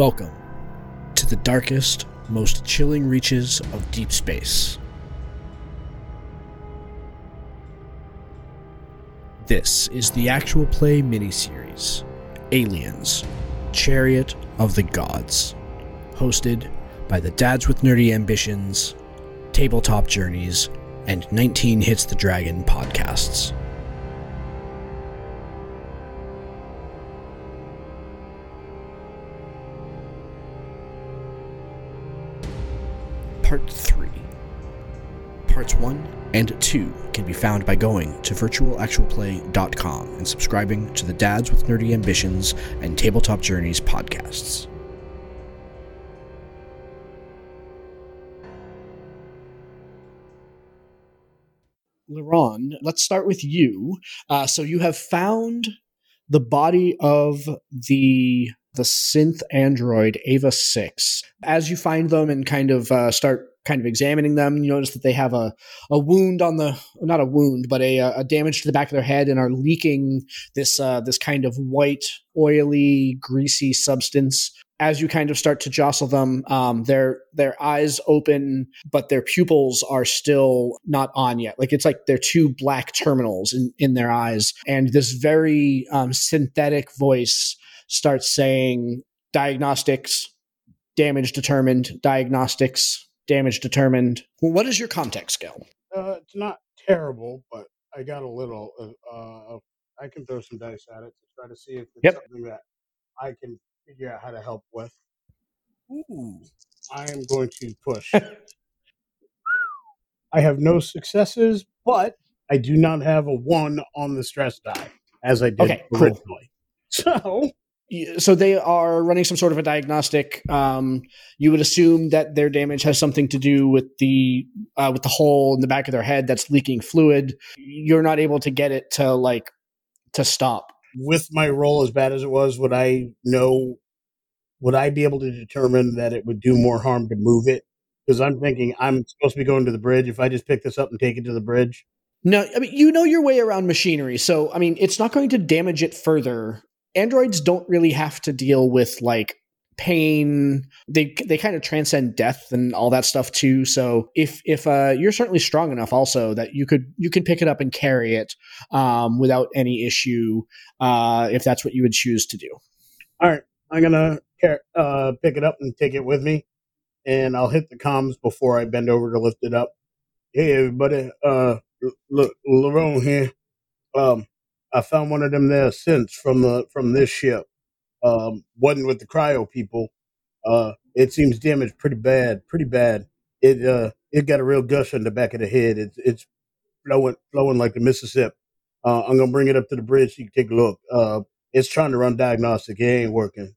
Welcome to the darkest, most chilling reaches of deep space. This is the actual play miniseries Aliens Chariot of the Gods, hosted by the Dads with Nerdy Ambitions, Tabletop Journeys, and 19 Hits the Dragon podcasts. Part 3. Parts 1 and 2 can be found by going to virtualactualplay.com and subscribing to the Dads with Nerdy Ambitions and Tabletop Journeys podcasts. Leron, let's start with you. Uh, so you have found the body of the the synth android Ava Six. As you find them and kind of uh, start kind of examining them, you notice that they have a, a wound on the not a wound, but a, a damage to the back of their head and are leaking this uh, this kind of white, oily, greasy substance. As you kind of start to jostle them, um, their their eyes open, but their pupils are still not on yet. Like it's like they're two black terminals in, in their eyes, and this very um, synthetic voice starts saying diagnostics, damage determined, diagnostics, damage determined. Well, what is your comtech skill? Uh, it's not terrible, but I got a little. Uh, uh, I can throw some dice at it to try to see if it's Yep. something that I can figure out how to help with. Ooh. I am going to push. I have no successes, but I do not have a one on the stress die as I did Okay, cool. So Y- So they are running some sort of a diagnostic. Um, you would assume that their damage has something to do with the uh, with the hole in the back of their head that's leaking fluid. You're not able to get it to like to stop. with my roll as bad as it was, would I know? Would I be able to determine that it would do more harm to move it? Because I'm thinking I'm supposed to be going to the bridge. If I just pick this up and take it to the bridge, No, I mean you know your way around machinery, so I mean it's not going to damage it further. Androids don't really have to deal with like pain. They they kind of transcend death and all that stuff too. So if if uh, you're certainly strong enough, also that you could you can pick it up and carry it um, without any issue, uh, if that's what you would choose to do. all right, I'm gonna uh, pick it up and take it with me, and I'll hit the comms before I bend over to lift it up. Hey everybody, uh, look, Lerone here. Um, I found one of them there since from the from this ship. Um, wasn't with the cryo people. Uh, it seems damaged pretty bad, pretty bad. It uh, it got a real gush on the back of the head. It's it's flowing flowing like the Mississippi. Uh, I'm gonna bring it up to the bridge. So you can take a look. Uh, it's trying to run diagnostic. It ain't working,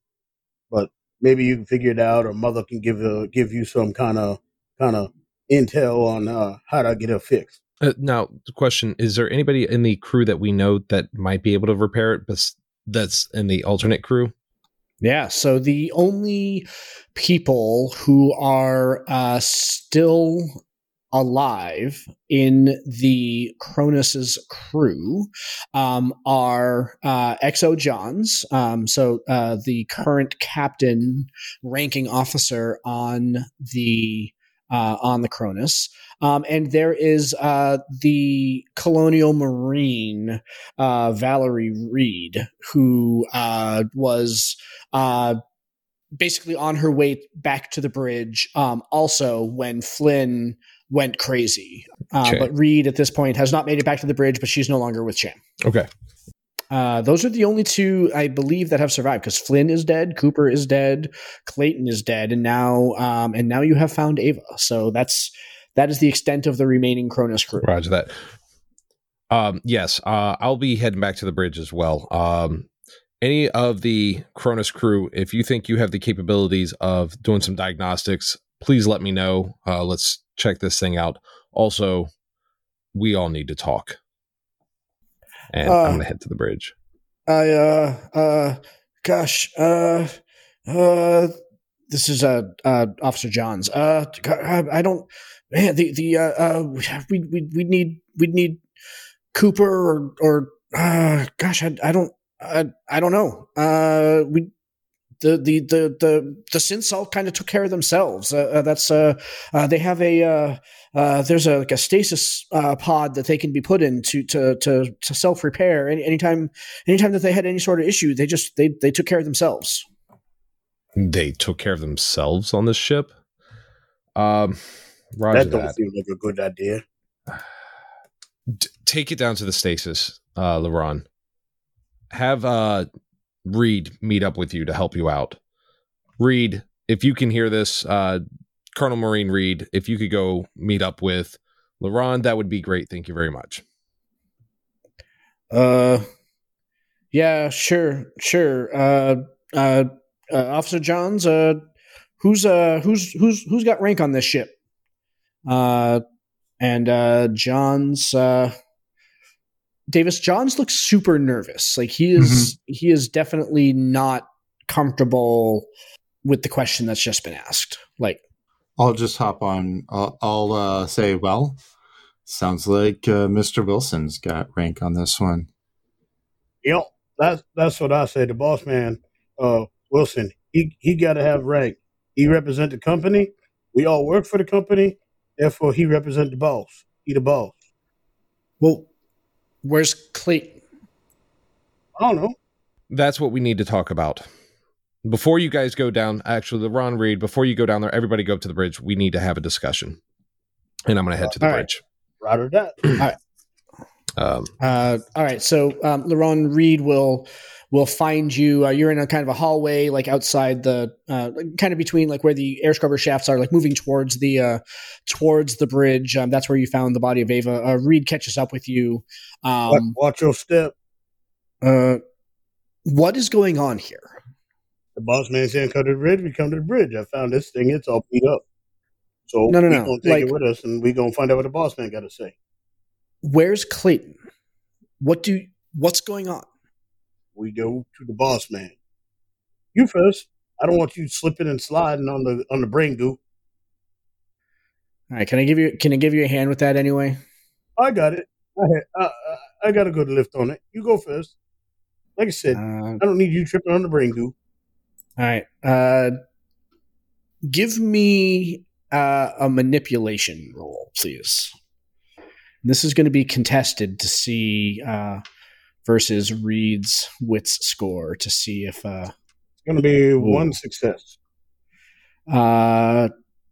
but maybe you can figure it out, or mother can give uh, give you some kind of kind of intel on uh, how to get it fixed. Uh, now, the question is there anybody in the crew that we know that might be able to repair it, but that's in the alternate crew? Yeah. So the only people who are uh, still alive in the Cronus's crew um, are uh, XO Johns. Um, so uh, the current captain, ranking officer on the uh, on the Cronus. Um, and there is uh, the Colonial Marine uh, Valerie Reed, who uh, was uh, basically on her way back to the bridge. Um, also, when Flynn went crazy, uh, Okay. but Reed at this point has not made it back to the bridge, but she's no longer with Cham. Okay. Uh, those are the only two I believe that have survived because Flynn is dead, Cooper is dead, Clayton is dead, and now um, and now you have found Ava. So that's that is the extent of the remaining Cronus crew. Roger that. Um, yes, uh, I'll be heading back to the bridge as well. Um, any of the Cronus crew, if you think you have the capabilities of doing some diagnostics, please let me know. Uh, let's check this thing out. Also, we all need to talk. And Uh, I'm going to head to the bridge. I uh uh gosh uh uh this is uh, uh Officer Johns. Uh I, I don't man the the uh, uh we we we need we need Cooper or or uh gosh I I don't I, I don't know. Uh we the the the the, the synths all kind of took care of themselves. Uh, uh, that's uh, uh, they have a uh, uh, there's a like a stasis uh, pod that they can be put in to to to, to self repair. Any, anytime anytime that they had any sort of issue, they just they they took care of themselves. They took care of themselves on this ship. Um, Roger that don't that. seem like a good idea. D- take it down to the stasis, uh, LeRon. Have uh, Reed meet up with you to help you out. Reed, if you can hear this, uh, Colonial Marine Reed, if you could go meet up with LeRon, that would be great. Thank you very much. Uh, yeah, sure, sure. Uh, uh, uh Officer Johns, uh, who's uh who's who's who's got rank on this ship? Uh, and uh, Johns, uh, Davis Johns looks super nervous. Like he is he is definitely not comfortable with the question that's just been asked. Like I'll just hop on. I'll, I'll uh, say, well, sounds like uh, Mr. Wilson's got rank on this one. Yep, that's that's what I say. The boss man, uh, Wilson, he he got to have rank. He represent the company. We all work for the company. Therefore, he represent the boss. He the boss. Well, where's Clayton? I don't know. That's what we need to talk about. Before you guys go down, actually, LeRon Reed, before you go down there, everybody go up to the bridge. We need to have a discussion. And I'm going to head to the All right. bridge. Roger that. Um, Uh, all right, so um, Laron Reed will will find you. Uh, you're in a kind of a hallway, like outside the, uh, kind of between like where the air scrubber shafts are, like moving towards the uh, towards the bridge. Um, that's where you found the body of Ava. Uh, Reed catches up with you. Um, Watch your step. uh, what is going on here? The boss man saying, "Come to the bridge." We come to the bridge. I found this thing. It's all beat up. So No, no, no, gonna take like- it with us, and we gonna find out what the boss man got to say. Where's Clayton? What do what's going on? We go to the boss man. You first. I don't want you slipping and sliding on the on the brain goo. All right, can I give you can I give you a hand with that anyway? I got it. I I, I, got a good lift on it. You go first. Like I said, Uh, I don't need you tripping on the brain goo. All right. Uh, give me uh, a manipulation roll, please. This is going to be contested to see uh, versus Reed's wits score to see if. Uh, It's gonna be one success. uh,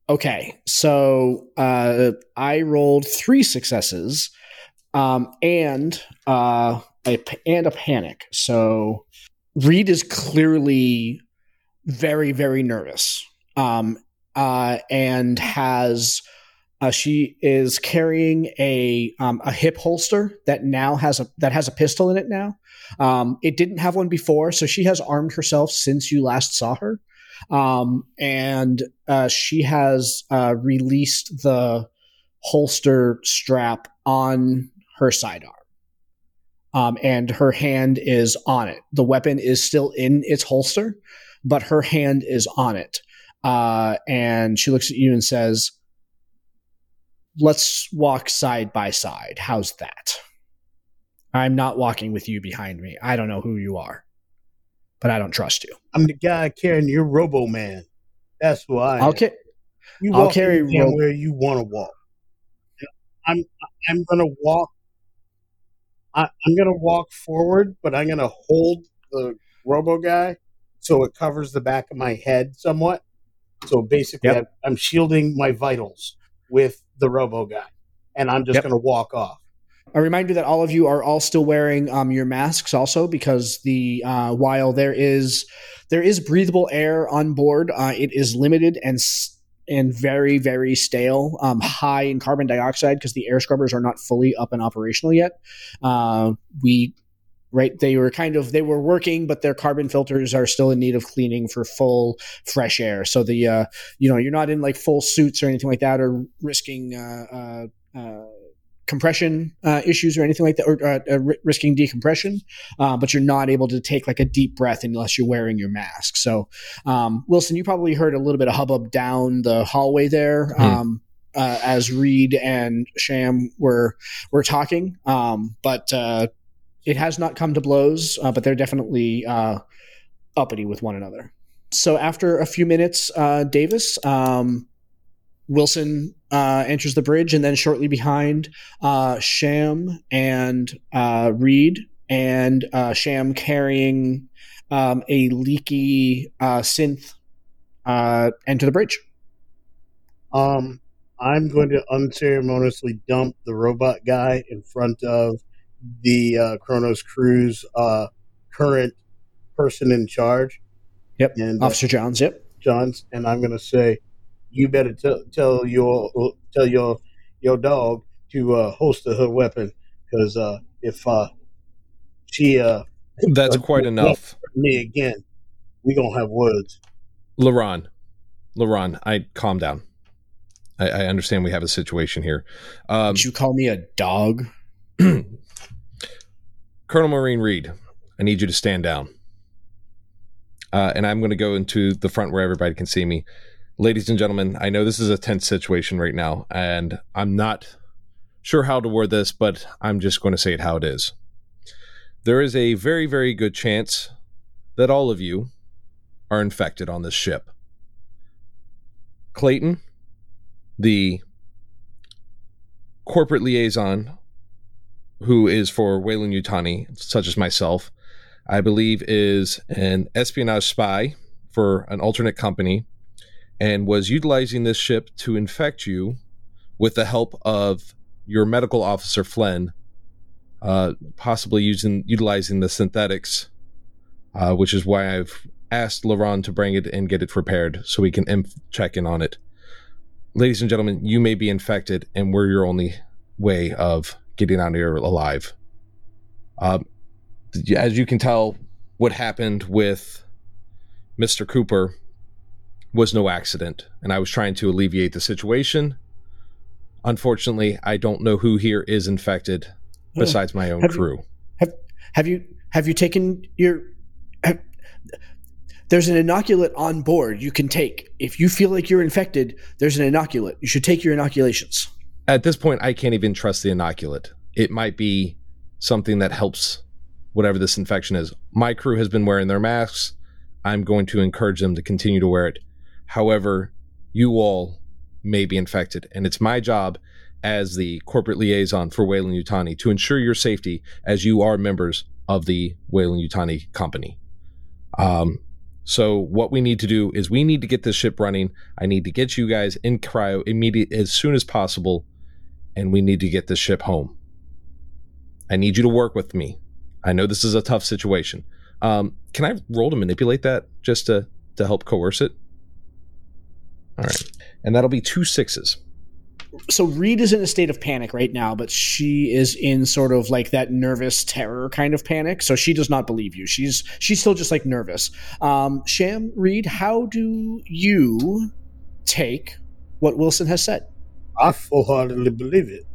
okay, so uh, I rolled three successes, um, and uh, a and a panic. So Reed is clearly very very nervous, um, uh, and has. Uh, she is carrying a um, a hip holster that now has a that has a pistol in it now. Um, it didn't have one before, so she has armed herself since you last saw her um, and uh, she has uh, released the holster strap on her sidearm. Um, and her hand is on it. The weapon is still in its holster, but her hand is on it. Uh, and she looks at you and says, Let's walk side by side. How's that? I'm not walking with you behind me. I don't know who you are, but I don't trust you. I'm the guy carrying your Robo Man. That's who I am. I'll, ca- You I'll carry Ro- where you want to walk. I'm I'm gonna walk. I, I'm gonna walk forward, but I'm gonna hold the Robo guy so it covers the back of my head somewhat. So basically, Yep. I'm, I'm shielding my vitals with the Robo guy, and I'm just Yep. gonna walk off. A reminder that all of you are all still wearing um, your masks, also because the uh, while there is there is breathable air on board, uh, it is limited and s- and very very stale, um, high in carbon dioxide because the air scrubbers are not fully up and operational yet. Uh, we right they were kind of they were working but their carbon filters are still in need of cleaning for full fresh air so the uh you know you're not in like full suits or anything like that or risking uh uh, uh compression uh, issues or anything like that, or uh, uh, risking decompression, but you're not able to take like a deep breath unless you're wearing your mask. So, um, Wilson, you probably heard a little bit of hubbub down the hallway there Hmm. um, uh, as Reed and Cham were were talking, um, but uh, it has not come to blows. Uh, but they're definitely uh, uppity with one another. So after a few minutes, uh, Davis, um, Wilson uh, enters the bridge, and then shortly behind, uh, Cham and uh, Reed, and Cham carrying um, a leaky synth enter the bridge. Um, I'm going to unceremoniously dump the robot guy in front of the uh, Cronus Crew's uh, current person in charge. Yep, And uh, Officer Johns. Yep. Johns, and I'm going to say, you better tell tell your tell your your dog to uh, holster her weapon because uh, if uh, she uh, That's quite enough. me again, we gonna have words. Laron, Laron, I calm down. I, I understand we have a situation here. Um, Did you call me a dog? Colonial Marine Reed, I need you to stand down. Uh, and I'm going to go into the front where everybody can see me. Ladies and gentlemen, I know this is a tense situation right now, and I'm not sure how to word this, but I'm just going to say it how it is. There is a very, very good chance that all of you are infected on this ship. Clayton, the corporate liaison who is for Weyland-Yutani, such as myself, I believe is an espionage spy for an alternate company and was utilizing this ship to infect you with the help of your medical officer Flynn, uh, possibly using utilizing the synthetics, uh, which is why I've asked Laron to bring it and get it repaired so we can inf- check in on it. Ladies and gentlemen, you may be infected, and we're your only way of getting out of here alive. Um, as you can tell, what happened with Mr. Cooper was no accident, and I was trying to alleviate the situation. Unfortunately, I don't know who here is infected besides my own Have you- crew. Have you have you taken your? Have, there's an inoculant on board you can take if you feel like you're infected. There's an inoculant. You should take your inoculations. At this point, I can't even trust the inoculant. It might be something that helps whatever this infection is. My crew has been wearing their masks. I'm going to encourage them to continue to wear it. However, you all may be infected, and it's my job as the corporate liaison for Weyland-Yutani to ensure your safety as you are members of the Weyland-Yutani company. Um, so what we need to do is we need to get this ship running. I need to get you guys in cryo immediate as soon as possible, and we need to get this ship home. I need you to work with me. I know this is a tough situation. Um, can I roll to manipulate that just to to help coerce it? All right, and that'll be two sixes. So Reed is in a state of panic right now, but she is in sort of like that nervous terror kind of panic. So she does not believe you. She's she's still just like nervous. Um, Cham Reed, how do you take what Wilson has said? I full heartedly believe it.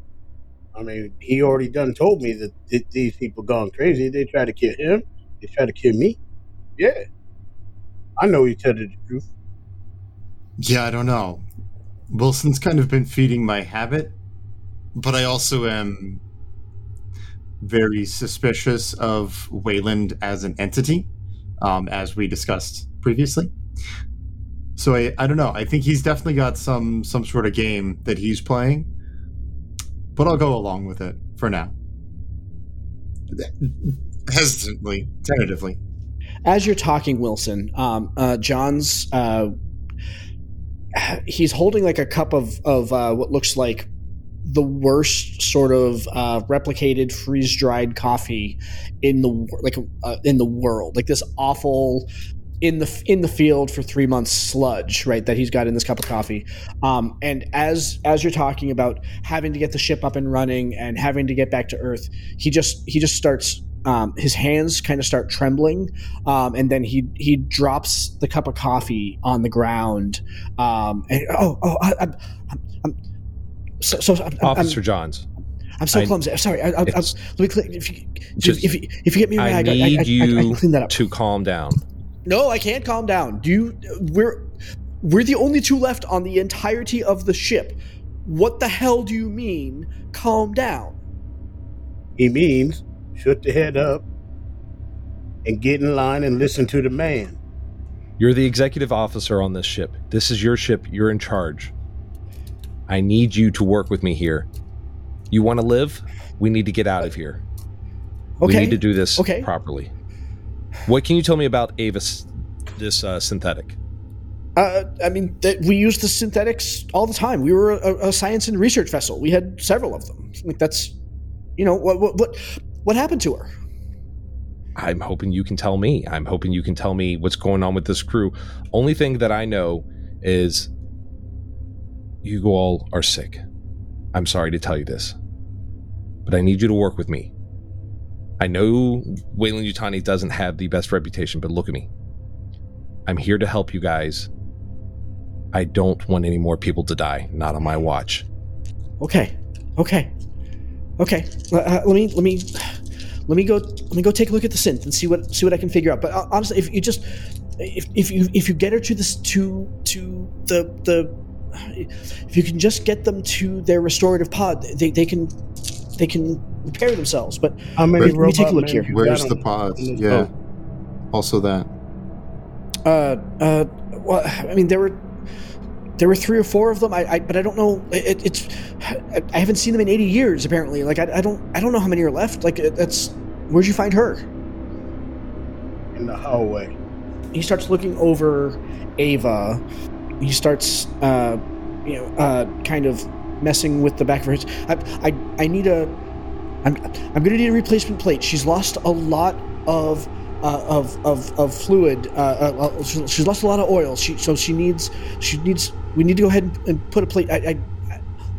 I mean, he already done told me that th- these people gone crazy. They try to kill him. They try to kill me. Yeah, I know he told the truth. Yeah, I don't know. Wilson's kind of been feeding my habit, but I also am very suspicious of Weyland as an entity, um, as we discussed previously. So I, I don't know. I think he's definitely got some some sort of game that he's playing, but I'll go along with it for now. Hesitantly, tentatively. as you're talking, Wilson, um, uh, John's uh, he's holding like a cup of of uh, what looks like the worst sort of uh, replicated freeze dried coffee in the like uh, in the world, like this awful in the in the field for three months sludge, right? That he's got in this cup of coffee. Um, and as as you're talking about having to get the ship up and running and having to get back to Earth, he just he just starts. Um, his hands kind of start trembling, um, and then he he drops the cup of coffee on the ground. Um, and oh oh I, I'm, I'm, I'm so, so I'm, I'm, Officer Johns, I'm so I- clumsy. I'm sorry. I, I, I, let me clean. If you, Just- if, you, if you get me a I rag, I, need you can clean that up. to calm down. No, I can't calm down. Do you? We're we're the only two left on the entirety of the ship. What the hell do you mean? Calm down. He means shut the head up and get in line and listen to the man. You're the executive officer on this ship. This is your ship. You're in charge. I need you to work with me here. You want to live? We need to get out of here. Okay. We need to do this Okay. properly. What can you tell me about Avis, this uh, synthetic? Uh, I mean, th- we use the synthetics all the time. We were a, a science and research vessel. We had several of them. Like that's, you know, what what what, what happened to her? I'm hoping you can tell me. I'm hoping you can tell me what's going on with this crew. Only thing that I know is you all are sick. I'm sorry to tell you this, but I need you to work with me. I know Weyland-Yutani doesn't have the best reputation, but look at me. I'm here to help you guys. I don't want any more people to die. Not on my watch. Okay, okay, okay. Uh, uh, let me let me let me go let me go take a look at the synth and see what see what I can figure out. But uh, honestly, if you just if, if you if you get her to this to to the the if you can just get them to their restorative pod, they, they can they can repair themselves. But How many Let me take a look here. Where's the on- pods? Yeah. boat? Also that. uh uh well, I mean there were there were three or four of them. I, I but I don't know. It, it's I, I haven't seen them in eighty years. Apparently, like I, I don't I don't know how many are left. Like it, that's where'd you find her? in the hallway. he starts looking over Ava. He starts, uh, you know, uh, kind of messing with the back of her head. I, I, I need a. I'm, I'm gonna need a replacement plate. She's lost a lot of. Uh, of, of, of fluid. Uh, uh, uh, she's lost a lot of oil. She so she needs she needs. We need to go ahead and, and put a plate. I, I,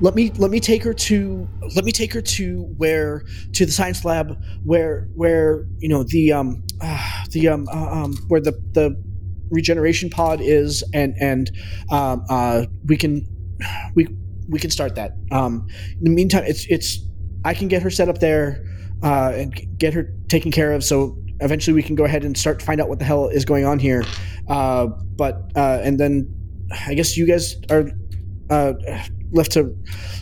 let me let me take her to let me take her to where to the science lab where where you know the um uh, the um, uh, um where the the regeneration pod is and and um uh we can we we can start that um in the meantime it's it's i can get her set up there uh and get her taken care of so eventually we can go ahead and start to find out what the hell is going on here uh but uh and then i guess you guys are uh left to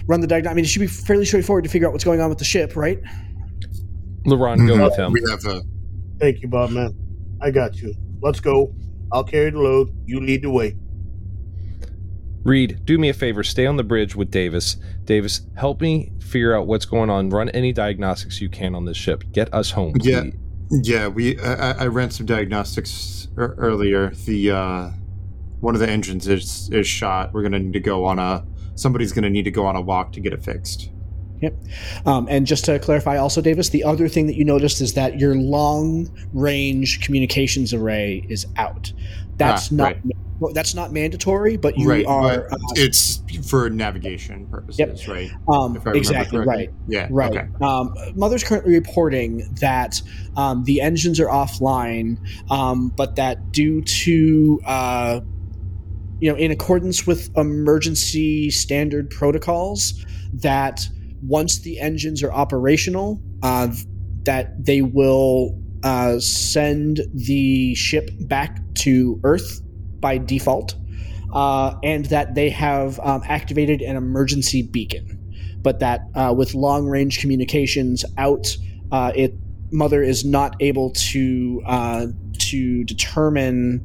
run the diagnostic i mean it should be fairly straightforward to figure out what's going on with the ship right LeBron, go Mhm. with him. We have a. Thank you, Bob, man. I got you. Let's go. I'll carry the load. You lead the way. Reed, do me a favor. Stay on the bridge with Davis. Davis, help me figure out what's going on. Run any diagnostics you can on this ship. Get us home. Yeah. please. Yeah, we. I, I- I ran some diagnostics earlier. The uh, one of the engines is is shot. We're gonna need to go on a. Somebody's gonna need to go on a walk to get it fixed. Um, and just to clarify, also, Davis, the other thing that you noticed is that your long range communications array is out. That's Ah, not right. that's not mandatory, but you right, are but uh, it's for navigation purposes, Yep. right? um, If I remember exactly right. Yeah. Right. Okay. Um, Mother's currently reporting that um, the engines are offline, um, but that due to uh, you know, in accordance with emergency standard protocols, that once the engines are operational, uh, that they will uh, send the ship back to Earth by default, uh, and that they have um, activated an emergency beacon but that uh, with long range communications out, uh, it mother is not able to uh, to determine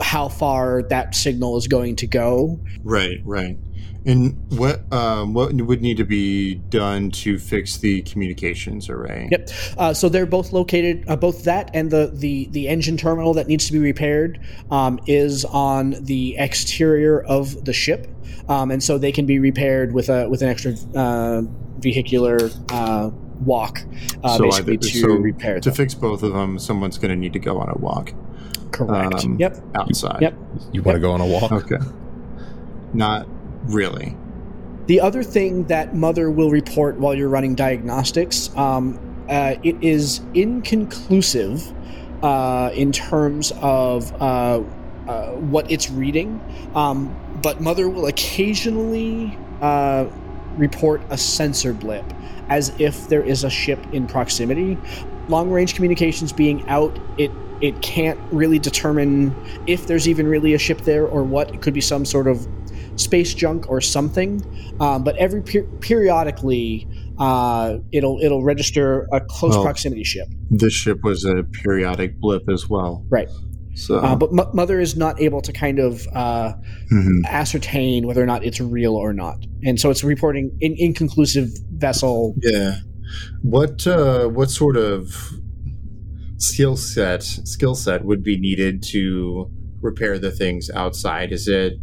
how far that signal is going to go. Right. Right. And what um, what would need to be done to fix the communications array? Yep. Uh, so they're both located. Uh, both that and the, the the engine terminal that needs to be repaired um, is on the exterior of the ship, um, and so they can be repaired with a with an extra uh, vehicular uh, walk, uh, So basically either- to so repair To them. fix both of them, someone's going to need to go on a walk Correct. um, yep. outside. Yep. You want to go on a walk? Okay. Not really. The other thing that Mother will report while you're running diagnostics, um, uh, it is inconclusive uh, in terms of uh, uh, what it's reading, um, but Mother will occasionally uh, report a sensor blip as if there is a ship in proximity. Long range communications being out, it it can't really determine if there's even really a ship there or what. It could be some sort of space junk or something. Um, but every per- periodically, uh, it'll it'll register a close Well- proximity ship. This ship was a periodic blip as well. Right. So, Uh, but M- Mother is not able to kind of uh, Mhm. ascertain whether or not it's real or not, and so it's reporting an inconclusive vessel. yeah. What uh, what sort of skill set skill set would be needed to repair the things outside? Is it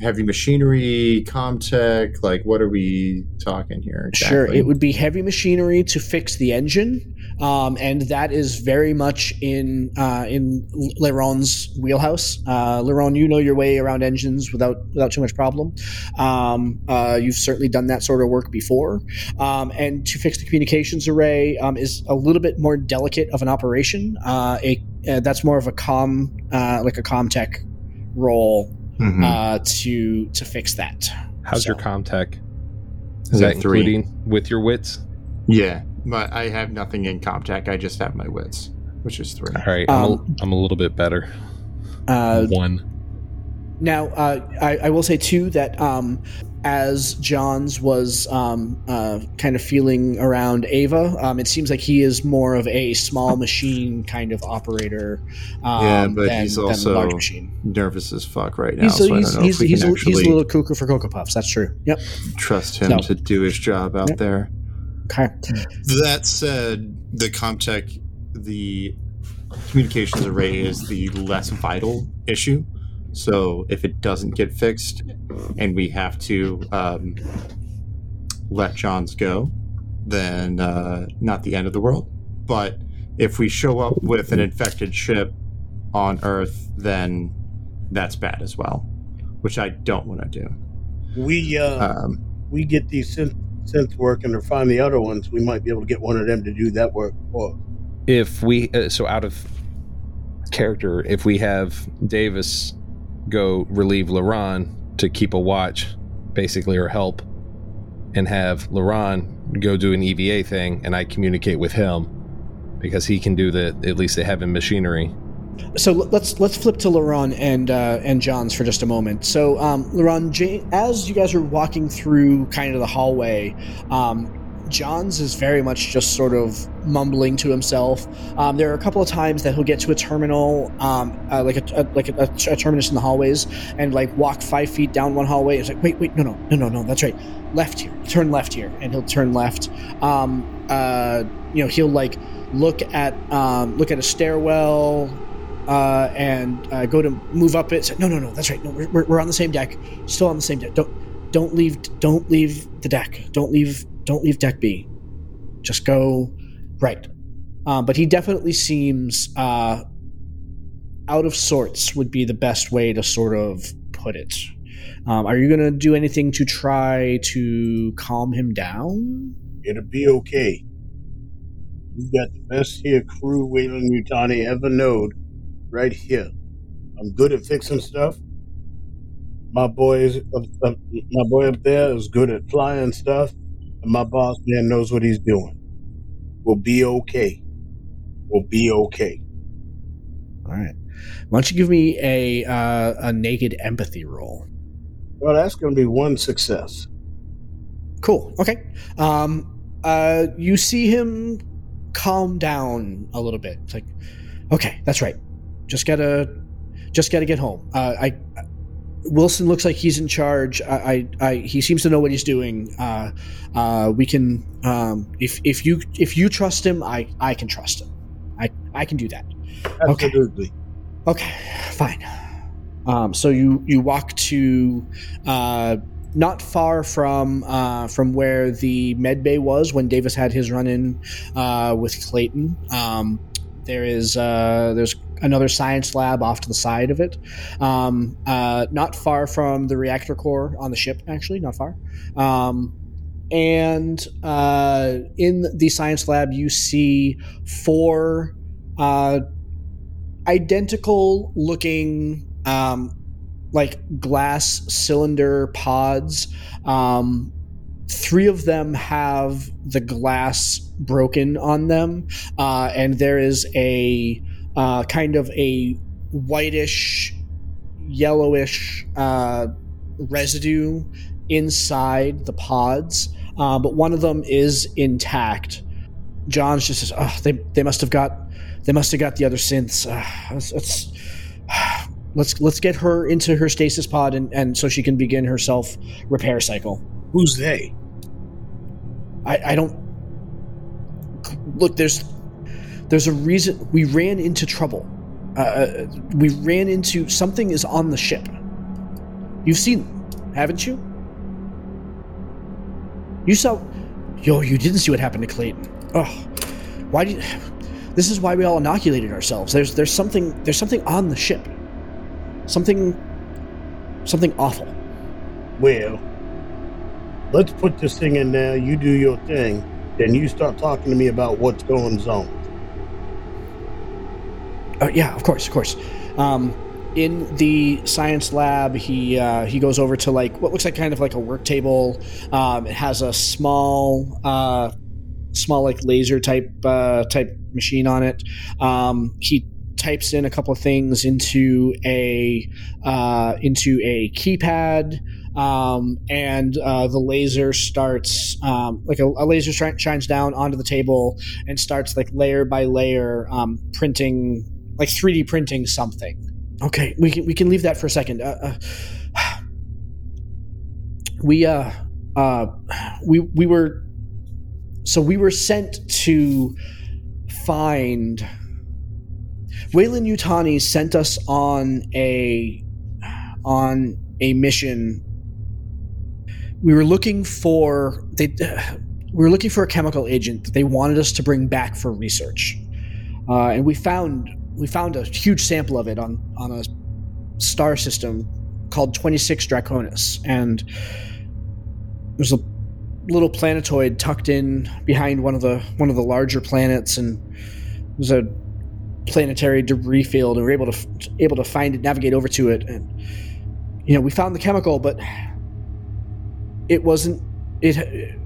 heavy machinery, comtech? Like, what are we talking here? Sure, it would be heavy machinery to fix the engine, um, and that is very much in uh, in Leron's wheelhouse. Uh, Leron, you know your way around engines without without too much problem. Um, uh, you've certainly done that sort of work before. Um, and to fix the communications array um, is a little bit more delicate of an operation. Uh, a, uh, that's more of a com uh, like a comtech role Mhm. uh, to to fix that. How's your So- comtech? Is Is that that three? including with your wits? Yeah, but I have nothing in comtech. I just have my wits, which is three. All right, I'm, Um, a, I'm a little bit better. Uh, One. Now, uh, I, I will say too that um, as Johns was um, uh, kind of feeling around Ava, um, it seems like he is more of a small machine kind of operator. Um, Yeah, but than, he's also large machine. Nervous as fuck right now, He's, so I he's, don't he's, he's, a, he's a little cuckoo for Cocoa Puffs. That's true. Yep. trust him So- to do his job out Yep. there. Okay. That said, the Comtech, the communications array is the less vital issue. So if it doesn't get fixed and we have to um, let Johns go, then uh, not the end of the world. But if we show up with an infected ship on Earth, then that's bad as well, which I don't want to do. We uh, Um, we get these synth, synths working or find the other ones. We might be able to get one of them to do that work for. If we uh, so out of character, if we have Davis go relieve Laron to keep a watch, basically or help, and have Laron go do an EVA thing, and I communicate with him because he can do the at least the heavy machinery. So let's let's flip to Laron and uh, and Johns for just a moment. So um, Laron, as you guys are walking through kind of the hallway, um, Johns is very much just sort of mumbling to himself. Um, there are a couple of times that he'll get to a terminal, um, uh, like a, a like a, a terminus in the hallways, and like walk five feet down one hallway. It's like wait, wait, no, no, no, no, no, that's right, left here, turn left here, and he'll turn left. Um, uh, you know, he'll like look at um, look at a stairwell uh, and uh, go to move up it. Say, no, no, no, that's right. No, we're, we're on the same deck. Still on the same deck. Don't don't leave. Don't leave the deck. Don't leave. Don't leave deck B. Just go right. Um, but he definitely seems uh, out of sorts. Would be the best way to sort of put it. Um, are you going to do anything to try to calm him down? It'll be okay. You got the best here crew Wayland Mutani ever knowed right here. I'm good at fixing stuff. My boys, uh, uh, my boy up there is good at flying stuff, my boss man knows what he's doing. We'll be okay. We'll be okay. All right. Why don't you give me a uh, a naked empathy roll? Well, that's going to be one success. Cool. Okay. Um, uh, you see him calm down a little bit. It's like, okay, that's right. Just gotta, just gotta get home. Uh, I, Wilson looks like he's in charge. I, I, I he seems to know what he's doing. Uh, uh, we can, um, if if you if you trust him, I I can trust him. I I can do that. Okay. Absolutely. Okay, fine. Um, so you you walk to uh, not far from uh, from where the med bay was when Davis had his run in uh, with Clayton. Um, there is uh, there's another science lab off to the side of it, um, uh, not far from the reactor core on the ship. Actually, not far. Um, and uh, in the science lab, you see four uh, identical looking um, like glass cylinder pods. Um, three of them have the glass broken on them, uh, and there is a uh, kind of a whitish, yellowish uh, residue inside the pods. Uh, but one of them is intact. John's just says, "Oh, they they must have got they must have got the other synths. Uh, it's, it's let's let's get her into her stasis pod and, and so she can begin her self repair cycle. Who's they? I, I don't look. There's there's a reason we ran into trouble. Uh, uh, we ran into something is on the ship. You've seen haven't you? You saw. Yo, you didn't see what happened to Clayton. Oh, why did? This is why we all inoculated ourselves. There's there's something there's something on the ship. Something something awful. Well, let's put this thing in there. You do your thing. Then you start talking to me about what's going on. Oh yeah, of course, of course. Um, in the science lab, he uh, he goes over to like what looks like kind of like a work table. Um, it has a small uh, small like laser type uh, type machine on it. Um, he types in a couple of things into a uh, into a keypad. Um, and uh, the laser starts um, like a, a laser sh- shines down onto the table and starts like layer by layer um, printing like 3D printing something. Okay, we can we can leave that for a second. Uh, uh, we uh uh we we were so we were sent to find Weyland-Yutani sent us on a on a mission. We were looking for they we were looking for a chemical agent that they wanted us to bring back for research, uh, and we found we found a huge sample of it on on a star system called 26 Draconis, and there's a little planetoid tucked in behind one of the one of the larger planets, and there's a planetary debris field, and we are able to able to find it, navigate over to it, and you know we found the chemical, but it wasn't it.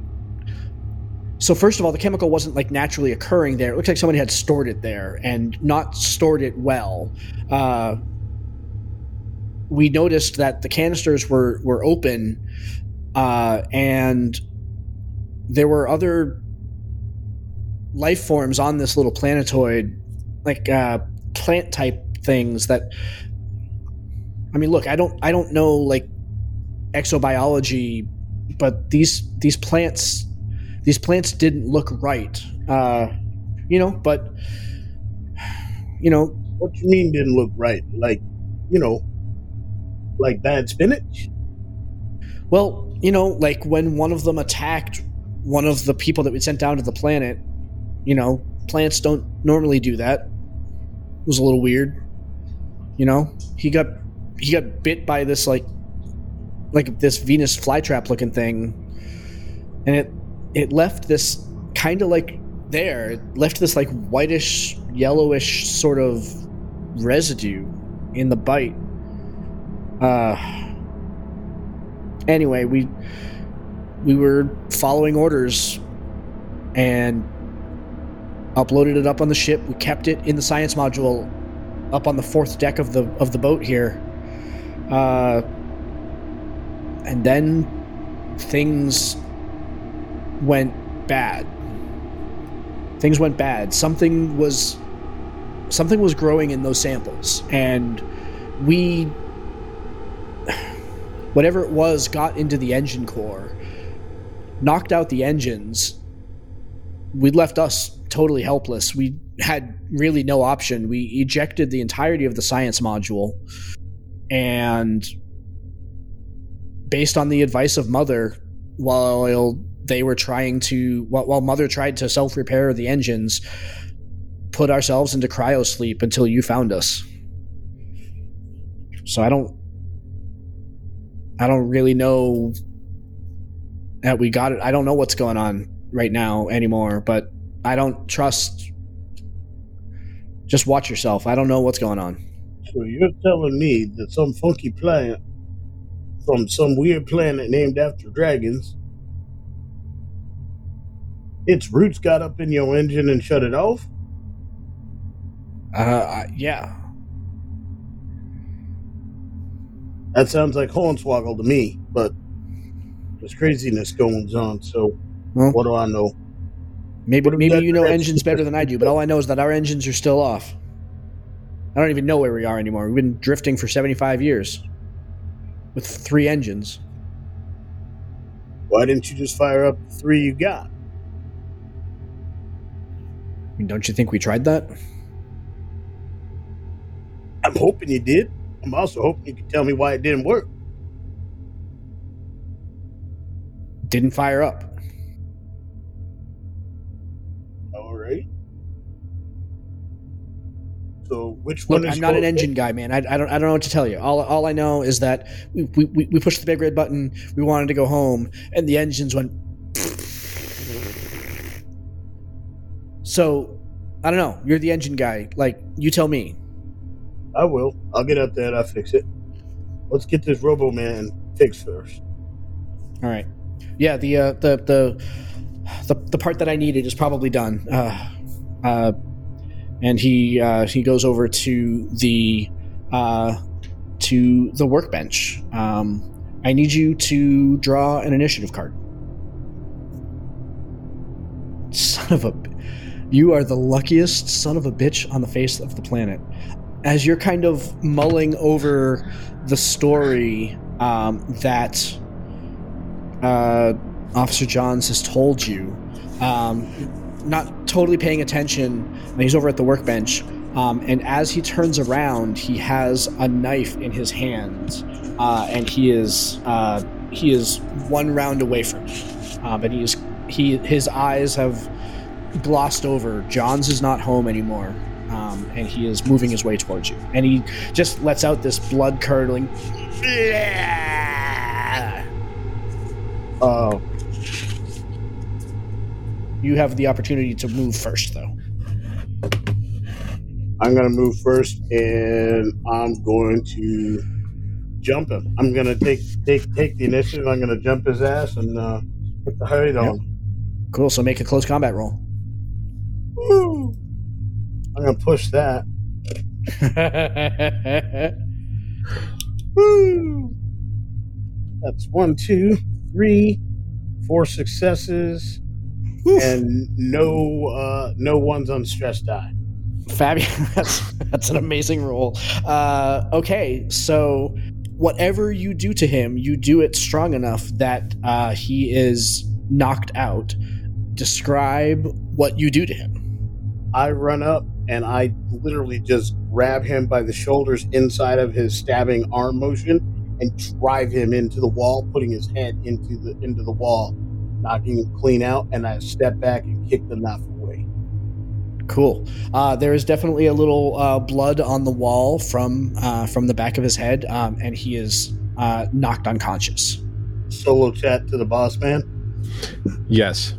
So first of all, the chemical wasn't like naturally occurring there. It looked like somebody had stored it there and not stored it well. Uh, we noticed that the canisters were were open, uh, and there were other life forms on this little planetoid, like uh, plant type things that. I mean, look, I don't, I don't know like exobiology, but these these plants, these plants didn't look right, uh, you know. But you know, what you mean didn't look right? Like, you know, like bad spinach? Well, you know, like when one of them attacked one of the people that we sent down to the planet, you know, plants don't normally do that. It was a little weird. You know, he got he got bit by this like like this Venus flytrap looking thing, and it it left this kind of like there. It left this like whitish, yellowish sort of residue in the bite. Uh. Anyway, we we were following orders and uploaded it up on the ship. We kept it in the science module up on the fourth deck of the of the boat here. Uh, and then things went bad. Things went bad. Something was something was growing in those samples and we whatever it was got into the engine core knocked out the engines, we left us totally helpless. We had really no option. We ejected the entirety of the science module, and based on the advice of Mother, while they were trying to, while Mother tried to self repair the engines, put ourselves into cryo sleep until you found us. So I don't, I don't really know that we got it. I don't know what's going on right now anymore, but I don't trust. Just watch yourself. I don't know what's going on. So you're telling me that some funky plant from some weird planet named after dragons, its roots got up in your engine and shut it off? Uh, yeah. That sounds like Hornswoggle to me, but there's craziness going on. So well, what do I know? Maybe maybe you know engines better than I do, but all I know is that our engines are still off. I don't even know where we are anymore. We've been drifting for 75 years with three engines. Why didn't you just fire up the three you got? Don't you think we tried that? I'm hoping you did. I'm also hoping you can tell me why it didn't work. Didn't fire up. All right. So which one Look, is I'm not an engine guy, man. I, I don't I don't know what to tell you. All, all I know is that we, we, we pushed the big red button. We wanted to go home, and the engines went. So, I don't know. You're the engine guy. Like, you tell me. I will. I'll get up there and I'll fix it. Let's get this Robo Man fixed first. All right. Yeah, the uh, the the the the part that I needed is probably done. Uh, uh, and he uh, he goes over to the uh, to the workbench. Um, I need you to draw an initiative card. Son of a, you are the luckiest son of a bitch on the face of the planet. As you're kind of mulling over the story um, that uh, Officer Johns has told you, um, not totally paying attention, and he's over at the workbench. Um, and as he turns around, he has a knife in his hand, uh, and he is uh, he is one round away from you. Uh, but he is he his eyes have glossed over. Johns is not home anymore, um, and he is moving his way towards you. And he just lets out this blood curdling. Uh, You have the opportunity to move first, though. I'm gonna move first, and I'm going to jump him. I'm gonna take take take the initiative. I'm gonna jump his ass and uh, put the hide on. Cool. So make a close combat roll. I'm gonna push that. Woo! That's one, two, three, four successes, and no uh, no ones on stress die. Fabulous. That's, that's an amazing roll. Uh, okay, so whatever you do to him, you do it strong enough that uh, he is knocked out. Describe what you do to him. I run up and I literally just grab him by the shoulders inside of his stabbing arm motion and drive him into the wall, putting his head into the into the wall, knocking him clean out. And I step back and kick the knife away. Cool. Uh, there is definitely a little uh, blood on the wall from uh, from the back of his head, um, and he is uh, knocked unconscious. Solo chat to the boss man. Yes.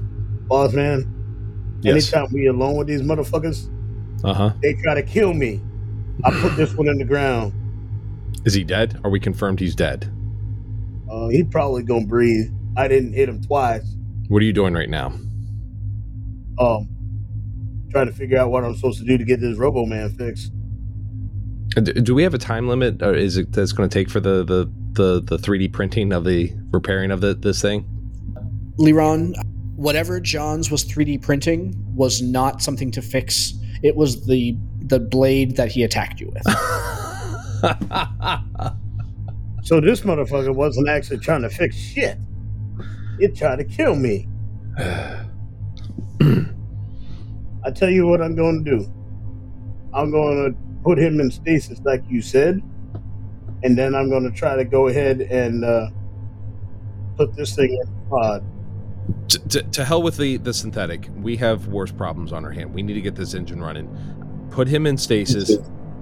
Boss man, Yes. anytime we alone with these motherfuckers, Uh huh. they try to kill me. I put this one in the ground. Is he dead? Are we confirmed he's dead? Uh, he probably gonna breathe. I didn't hit him twice. What are you doing right now? Um, trying to figure out what I'm supposed to do to get this Robo Man fixed. Uh, Do, do we have a time limit, or is it that's going to take for the the the the 3D printing of the repairing of the this thing? Liron, whatever Johns was 3D printing was not something to fix. It was the the blade that he attacked you with. So this motherfucker wasn't actually trying to fix shit. It tried to kill me. I tell you what I'm going to do. I'm going to put him in stasis, like you said, and then I'm going to try to go ahead and uh, put this thing in the pod. To, to, to hell with the the synthetic. We have worse problems on our hand. We need to get this engine running. Put him in stasis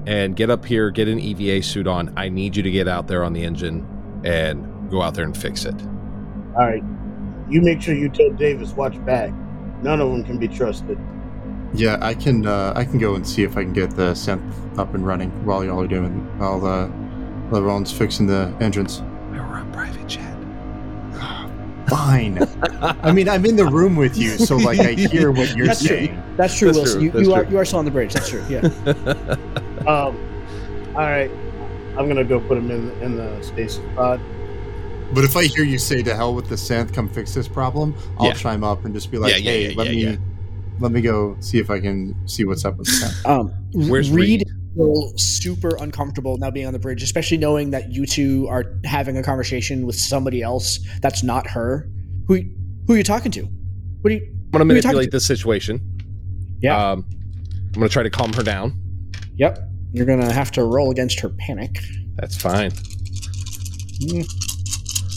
and get up here. Get an EVA suit on. I need you to get out there on the engine and go out there and fix it. All right. You make sure you tell Davis watch back. None of them can be trusted. Yeah, I can. Uh, I can go and see if I can get the synth up and running while y'all are doing. While uh, LeBron's fixing the engines. We're on private chat. Fine. I mean, I'm in the room with you, so like I hear what you're That's true. saying. That's true, That's Wilson. true. You, That's you are you are still on the bridge. That's true. Yeah. Um, all right. I'm gonna go put him in in the space pod. But if I hear you say "to hell with the synth, come fix this problem," I'll Yeah. chime up and just be like, Yeah, yeah, "Hey, yeah, let yeah, me yeah. Let me go see if I can see what's up with the synth." Um, Where's Reed? Reed? super uncomfortable now being on the bridge, especially knowing that you two are having a conversation with somebody else that's not her. Who who are you talking to? What are you? I'm going to Who talking manipulate to? this situation. Yeah. Um, I'm going to try to calm her down. Yep. You're gonna have to roll against her panic. That's fine. Mm.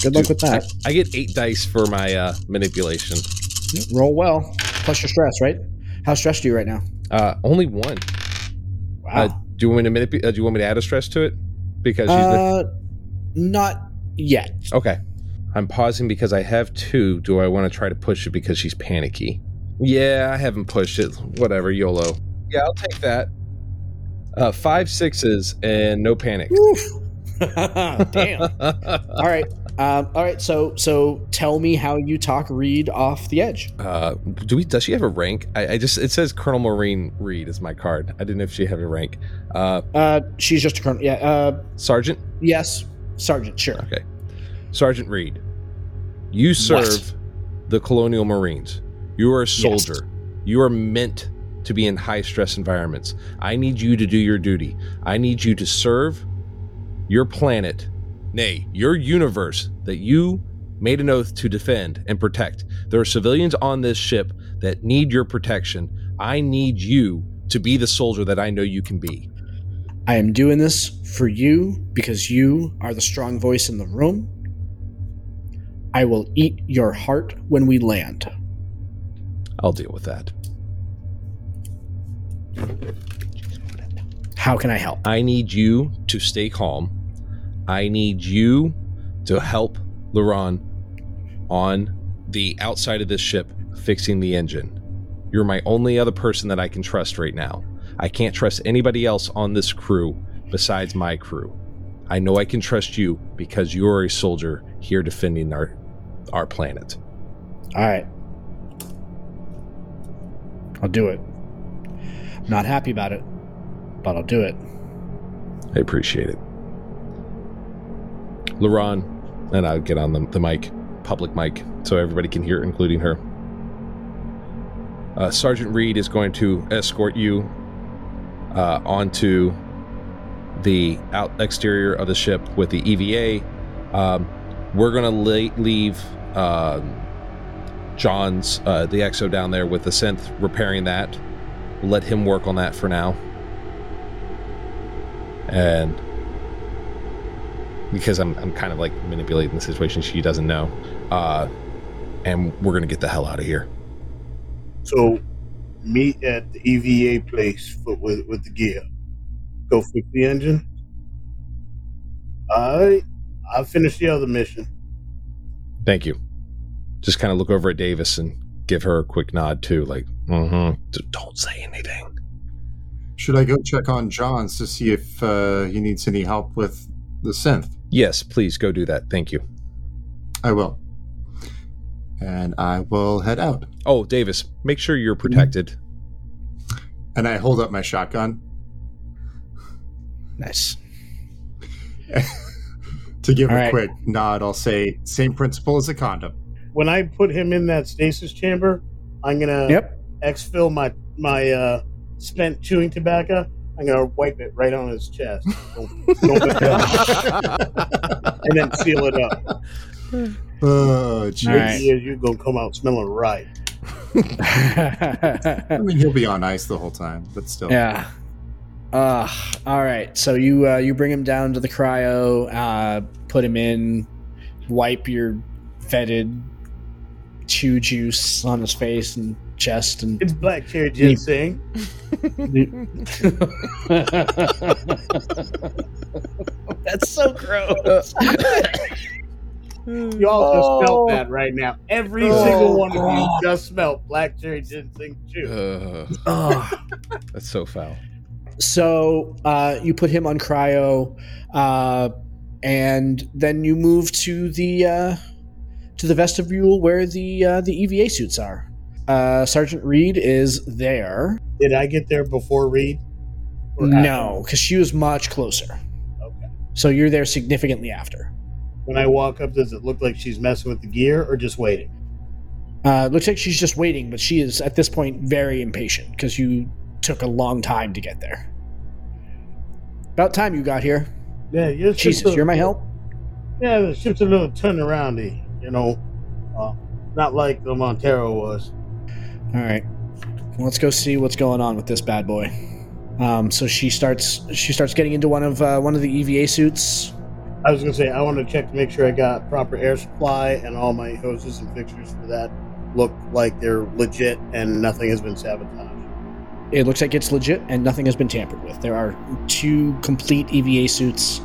Good luck with that. I get eight dice for my uh, manipulation. Roll well. Plus your stress, right? How stressed are you right now? Uh, only one. Wow. Uh, do you want me to uh, Do you want me to add a stress to it? Because she's Uh, not yet. okay. I'm pausing because I have two. Do I want to try to push it because she's panicky? Yeah, I haven't pushed it. Whatever, YOLO. Yeah, I'll take that. Uh, five sixes and no panic. Damn. all right. Um, all right. So so tell me how you talk Reed off the edge. Uh, do we? Does she have a rank? I, I just it says Colonel Maureen Reed is my card. I didn't know if she had a rank. Uh, Uh, she's just a colonel. Yeah. Uh, Sergeant. yes, sergeant. Sure. Okay. Sergeant Reed, you serve the Colonial Marines. You are a soldier. Yes. You are meant to be in high stress environments. I need you to do your duty. I need you to serve your planet, nay, your universe that you made an oath to defend and protect. There are civilians on this ship that need your protection. I need you to be the soldier that I know you can be. I am doing this for you because you are the strong voice in the room. I will eat your heart when we land. I'll deal with that. How can I help? I need you to stay calm. I need you to help Laron on the outside of this ship fixing the engine. You're my only other person that I can trust right now. I can't trust anybody else on this crew besides my crew. I know I can trust you because you're a soldier here defending our our planet. All right. I'll do it. I'm Not happy about it, but I'll do it. I appreciate it. Laron, and I'll get on the, the mic, public mic, so everybody can hear, including her. Uh, Sergeant Reed is going to escort you uh, onto the out exterior of the ship with the EVA. Um, we're going to la- leave um John's uh, the XO down there with the synth repairing that. Let him work on that for now. And because I'm, I'm kind of like manipulating the situation she doesn't know. Uh, and we're going to get the hell out of here. So meet at the EVA place for, with with the gear. Go fix the engine. I I finished the other mission. Thank you. Just kind of look over at Davis and give her a quick nod too, like, mm-hmm. D- don't say anything. Should I go check on Johns to see if uh, he needs any help with the synth? Yes, please go do that. Thank you. I will. And I will head out. Oh, Davis, make sure you're protected. And I hold up my shotgun Nice. to give All a right. quick nod. I'll say, same principle as a condom. When I put him in that stasis chamber, I'm gonna Yep. exfil my my uh, spent chewing tobacco. I'm gonna wipe it right on his chest, Don't- don't look and then seal it up. Oh, jeez. All right. You're gonna come out smelling right. I mean, he'll be on ice the whole time, but still. yeah. Uh, all right. So you uh, you bring him down to the cryo, uh, put him in, wipe your fetid chew juice on his face and chest, and It's black cherry ginseng. That's so gross. You all just Oh. smelt that right now. Every Oh, single one of you just smelt black cherry ginseng chew. Ugh, Ugh. that's so foul. So uh, you put him on cryo, uh, and then you move to the uh, to the vestibule where the uh, the EVA suits are. Uh, Sergeant Reed is there. Did I get there before Reed? No, because she was much closer. Okay. So you're there significantly after. When I walk up, does it look like she's messing with the gear or just waiting? Uh, looks like she's just waiting, but she is at this point very impatient because you took a long time to get there. About time you got here. Yeah, ship's Jesus, you're my help. Yeah, the ship's a little turnaroundy, you know. Uh, not like the Montero was. All right, let's go see what's going on with this bad boy. Um, so she starts she starts getting into one of uh, one of the EVA suits. I was gonna say I want to check to make sure I got proper air supply and all my hoses and fixtures for that look like they're legit and nothing has been sabotaged. It looks like it's legit and nothing has been tampered with. There are two complete EVA suits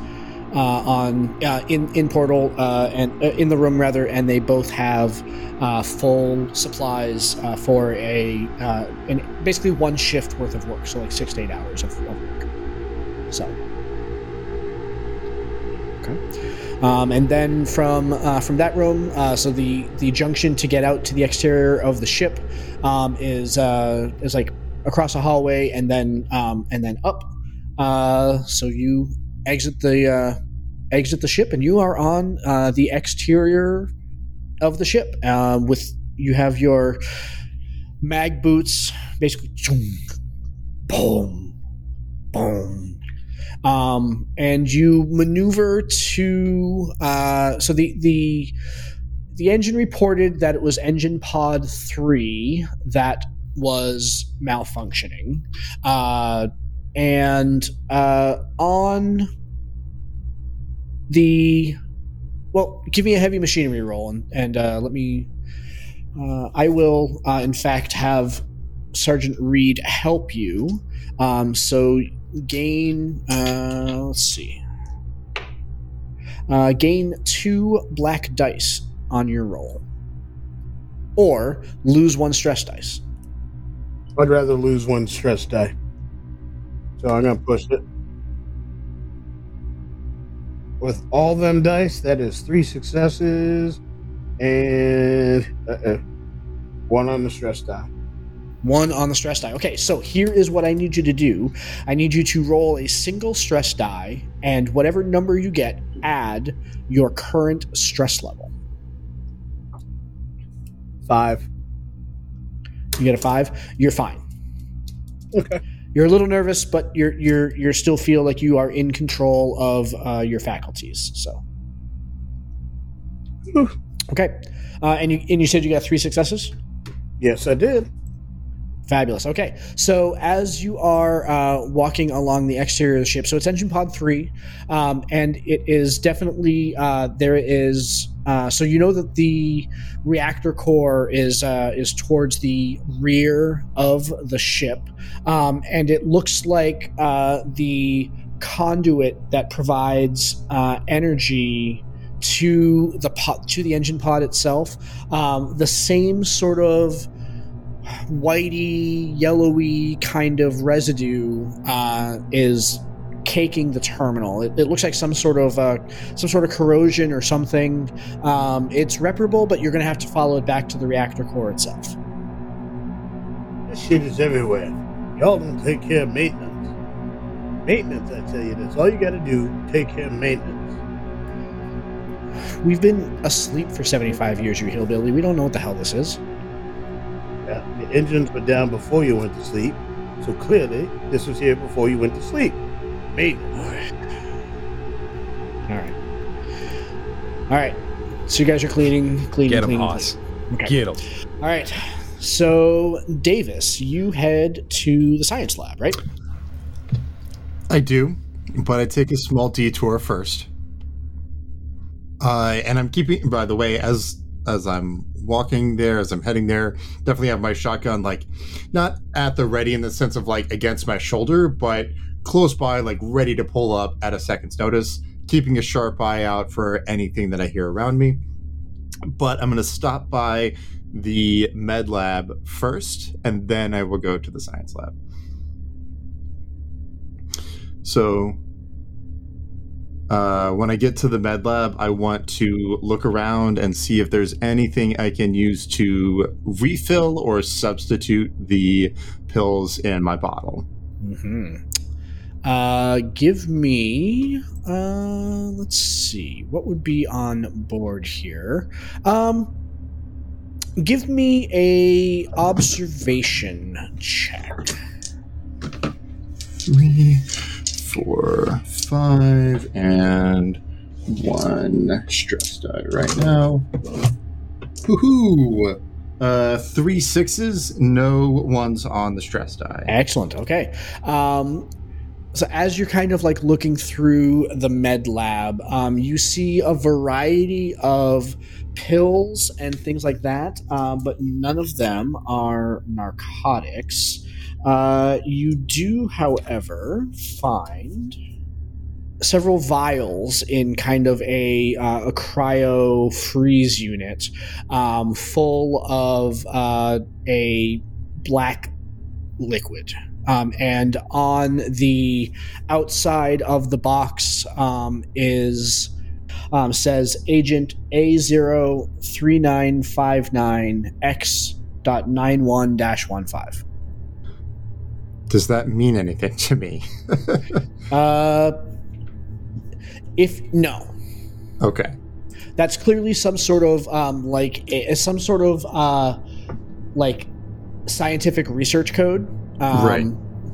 uh, on uh, in in portal uh, and uh, in the room rather, and they both have uh, full supplies uh, for a uh, an, basically one shift worth of work, so like six to eight hours of, of work. So. Okay. Um, and then from uh, from that room, uh, so the the junction to get out to the exterior of the ship um, is uh, is like across a hallway and then um, and then up. Uh, so you exit the uh, exit the ship and you are on uh, the exterior of the ship. Uh, with you have your mag boots, basically, chung, boom, boom. Um, and you maneuver to uh, so the the the engine reported that it was engine pod three that was malfunctioning, uh, and uh, on the well, give me a heavy machinery roll and and uh, let me. Uh, I will, uh, in fact, have Sergeant Reed help you. Um, so gain. Uh, let's see. Uh, gain two black dice on your roll, or lose one stress dice. I'd rather lose one stress die. So I'm gonna push it. With all them dice, that is three successes and uh-uh, one on the stress die. One on the stress die. Okay, so here is what I need you to do. I need you to roll a single stress die, and whatever number you get, add your current stress level. Five. You get a five, you're fine. Okay. You're a little nervous, but you're you're you're still feel like you are in control of uh, your faculties. So okay, uh, and you and you said you got three successes. Yes, I did. Fabulous. Okay, so as you are uh, walking along the exterior of the ship, so it's engine pod three, um, and it is definitely uh, there is. Uh, so you know that the reactor core is uh, is towards the rear of the ship, um, and it looks like uh, the conduit that provides uh, energy to the pod, to the engine pod itself. Um, the same sort of whitey, yellowy kind of residue uh, is caking the terminal. It, it looks like some sort of uh, some sort of corrosion or something. Um, it's reparable, but you're going to have to follow it back to the reactor core itself. This shit is everywhere. Y'all don't take care of maintenance. Maintenance, I tell you, that's all you gotta do. Take care of maintenance. We've been asleep for 75 years, you hillbilly. We don't know what the hell this is. Yeah, the engines were down before you went to sleep, so clearly this was here before you went to sleep. Maintenance. All right. All right. All right. So you guys are cleaning, cleaning, Get him, cleaning. Haas. cleaning. Okay. Get him. All right. So Davis, you head to the science lab, right? I do, but I take a small detour first. Uh, and I'm keeping, by the way, as as I'm walking there, as I'm heading there, definitely have my shotgun like not at the ready in the sense of like against my shoulder, but close by, like ready to pull up at a second's notice, keeping a sharp eye out for anything that I hear around me. But I'm going to stop by the med lab first, and then I will go to the science lab. So uh, when I get to the med lab, I want to look around and see if there's anything I can use to refill or substitute the pills in my bottle. Mm-hmm. Uh, give me. Uh, let's see. What would be on board here? Um, give me a observation check. Three, four, five, and one stress die right now. Woohoo! Uh, three sixes, no ones on the stress die. Excellent. Okay. Um, so as you're kind of like looking through the med lab, um, you see a variety of pills and things like that, um, but none of them are narcotics. Uh, you do, however, find several vials in kind of a, uh, a cryo freeze unit um, full of uh, a black liquid. Um, and on the outside of the box um, is um, says agent A03959X.91-15. Does that mean anything to me? Uh, if no, okay. that's clearly some sort of um, like a, some sort of uh, like scientific research code. Um, Right.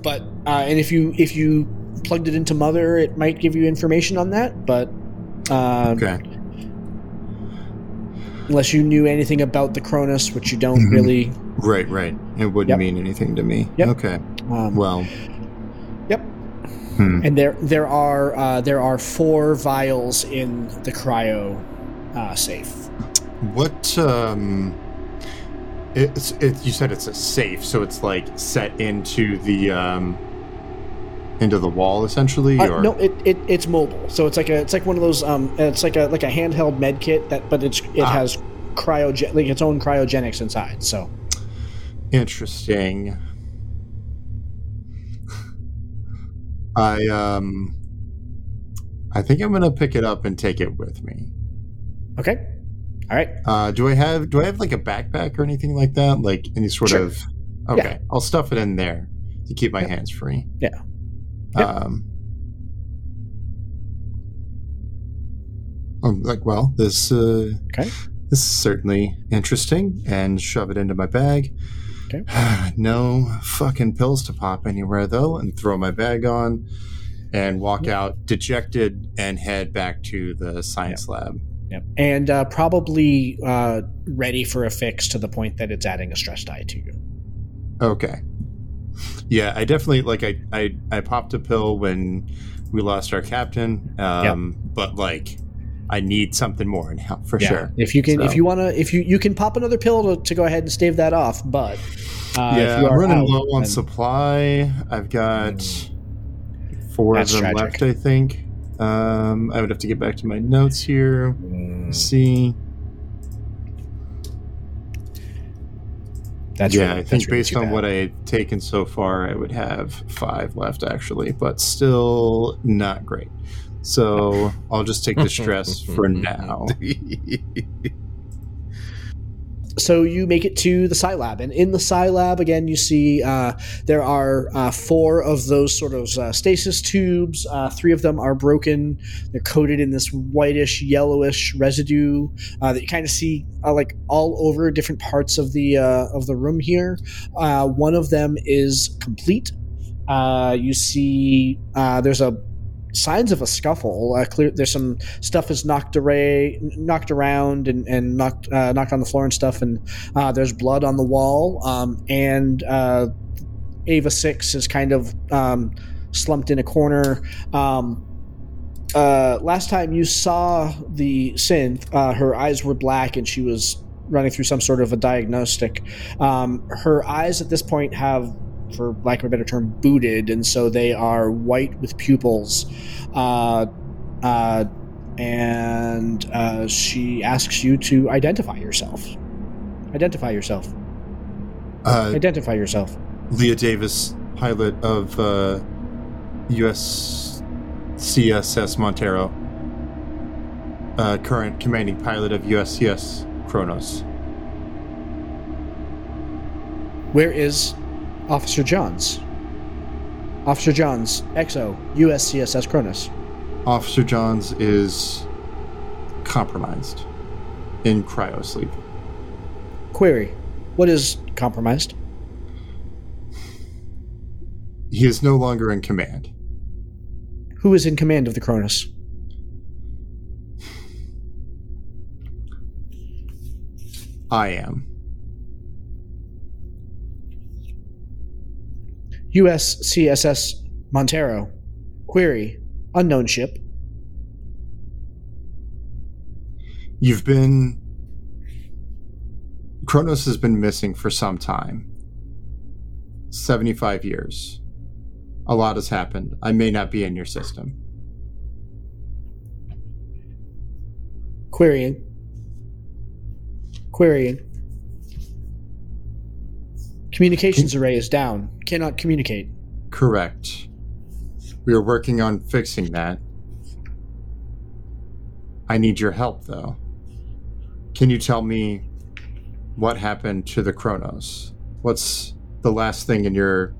But uh, and if you if you plugged it into Mother, it might give you information on that. But uh, Okay. unless you knew anything about the Cronus, which you don't Mhm. really. Right, right. It wouldn't Yep. mean anything to me. Yep. Okay. Um, Well. Yep. Hmm. And there there are uh, there are four vials in the cryo uh, safe. What um it's it you said it's a safe, so it's like set into the um into the wall essentially Uh, or no, it, it it's mobile, so it's like a it's like one of those um it's like a like a handheld med kit that but it's it Ah. has cryogen like its own cryogenics inside. So interesting. I um I think I'm gonna pick it up and take it with me. okay, all right, Uh, do I have do I have like a backpack or anything like that? Like any sort Sure. of okay, I'll stuff it in there to keep my Yep. hands free. Yeah. Yep. Um. I'm like, well, this uh, Okay. this is certainly interesting, and shove it into my bag. Okay. no fucking pills to pop anywhere though, and throw my bag on, and walk out dejected and head back to the science lab. Yep, and uh, probably uh, ready for a fix to the point that it's adding a stress die to you. Okay. Yeah, I definitely like I I I popped a pill when we lost our captain. Um but like I need something more now for Yeah. sure. If you can, if you want to, if you you can pop another pill to, to go ahead and stave that off, but uh, yeah, if you I'm are running out, low on then- supply. I've got four of them tragic. left, I think. Um I would have to get back to my notes here. Mm, See. that's yeah, really, I think really based on bad. what I had taken so far, I would have five left actually, but still not great. So I'll just take the stress for now. so you make it to the Psi Lab, and in the Psi Lab again, you see uh, there are uh, four of those sort of uh, stasis tubes. Uh, three of them are broken; they're coated in this whitish, yellowish residue uh, that you kind of see uh, like all over different parts of the of the room here. One of them is complete. You see, there's a signs of a scuffle. Uh, clear, there's some stuff is knocked away, knocked around, and, and knocked uh, knocked on the floor and stuff. And uh, there's blood on the wall. Um, and uh, Ava Six is kind of um, slumped in a corner. Um, uh, last time you saw the synth, uh, her eyes were black and she was running through some sort of a diagnostic. Um, her eyes at this point have for lack of a better term, booted, and so they are white with pupils. Uh, uh, and uh, she asks you to identify yourself. Identify yourself. Uh, Identify yourself. Leah Davis, pilot of uh, US CSS Montero, uh, current commanding pilot of USCS Cronus. Where is Officer Johns? Officer Johns, XO, USCSS Cronus. Officer Johns is compromised in cryosleep. Query: What is compromised? He is no longer in command. Who is in command of the Cronus? I am. USCSS Montero. Query. Unknown ship. You've been. Cronus has been missing for some time 75 years. A lot has happened. I may not be in your system. Querying. Querying. Communications array is down. Cannot communicate. Correct. We are working on fixing that. I need your help, though. Can you tell me what happened to the Cronus? What's the last thing in your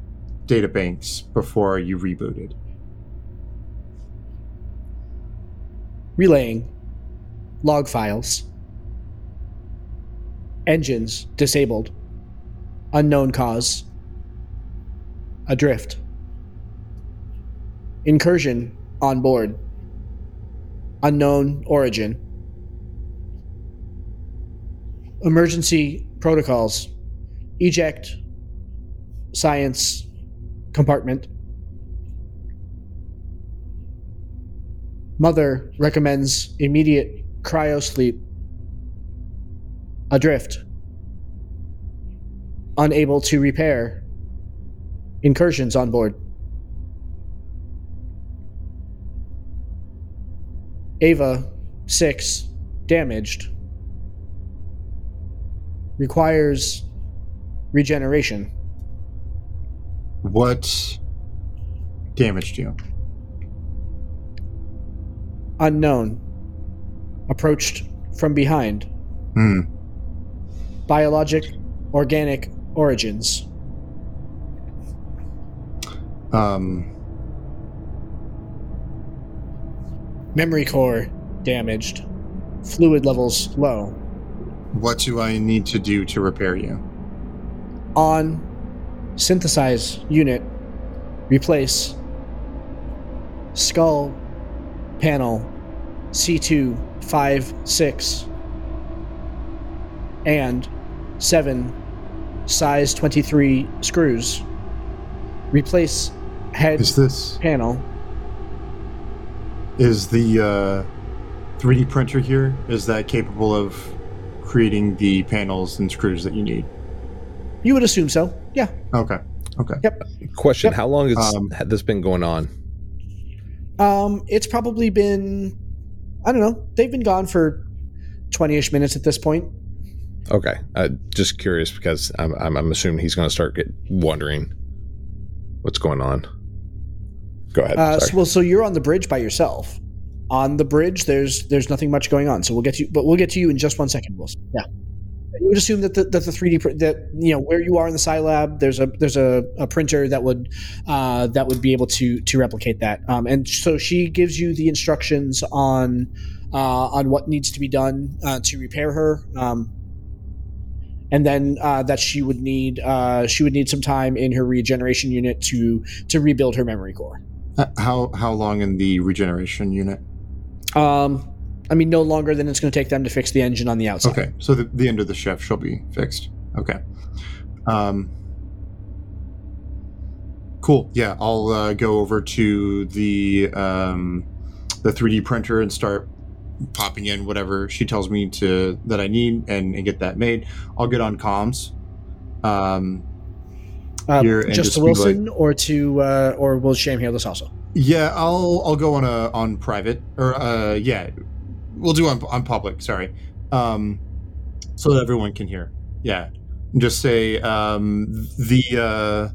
databanks before you rebooted? Relaying. Log files. Engines disabled. Unknown cause. Adrift. Incursion on board. Unknown origin. Emergency protocols. Eject. Science. Compartment. Mother recommends immediate cryo sleep. Adrift. Unable to repair. Incursions on board. Ava, 6, damaged. Requires regeneration. What damaged you? Unknown. Approached from behind. Hmm. Biologic, organic origins. Um, Memory core damaged. Fluid levels low. what do I need to do to repair you? On synthesize unit. Replace skull panel C256 and 7 size 23 screws. Replace head Is this panel. is the uh, 3D printer here? Is that capable of creating the panels and screws that you need? You would assume so. Yeah. Okay. Okay. Yep. Question: Yep. How long has Um, this been going on? Um, it's probably been, I don't know, they've been gone for 20 ish minutes at this point. Okay, uh, just curious because I'm I'm, I'm assuming he's going to start get wondering what's going on. Go ahead. Uh, so, well, so you're on the bridge by yourself. On the bridge, there's there's nothing much going on. So we'll get to you, but we'll get to you in just one second, Wilson. Yeah. You would assume that the, that the 3D pr- that you know where you are in the Scilab, there's a there's a, a printer that would uh, that would be able to to replicate that. Um, and so she gives you the instructions on uh, on what needs to be done uh, to repair her. Um, and then uh, that she would need uh, she would need some time in her regeneration unit to to rebuild her memory core. Uh, How how long in the regeneration unit? Um, I mean, no longer than it's going to take them to fix the engine on the outside. Okay, so the, the end of the chef shall be fixed. Okay. Um, cool. Yeah, I'll uh, go over to the um, the 3D printer and start popping in whatever she tells me to that I need and, and get that made. I'll get on comms. Um, Uh, Here, just just to Wilson, or to uh, or will Cham hear this also? yeah, I'll I'll go on a on private or uh, yeah, we'll do on on public. Sorry, um, so that everyone can hear. Yeah, just say um, the uh,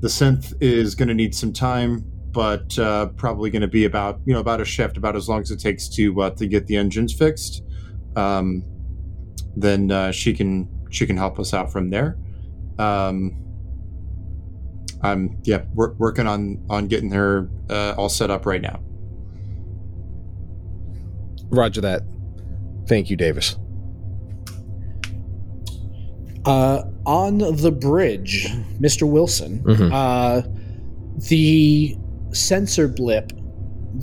the synth is going to need some time, but uh, probably going to be about you know about a shift, about as long as it takes to uh, to get the engines fixed. Um, then uh, she can she can help us out from there. Um, I'm yeah wor- working on on getting her uh, all set up right now. Roger that. Thank you, Davis. Uh, on the bridge, Mr. Wilson, Mhm. uh, the sensor blip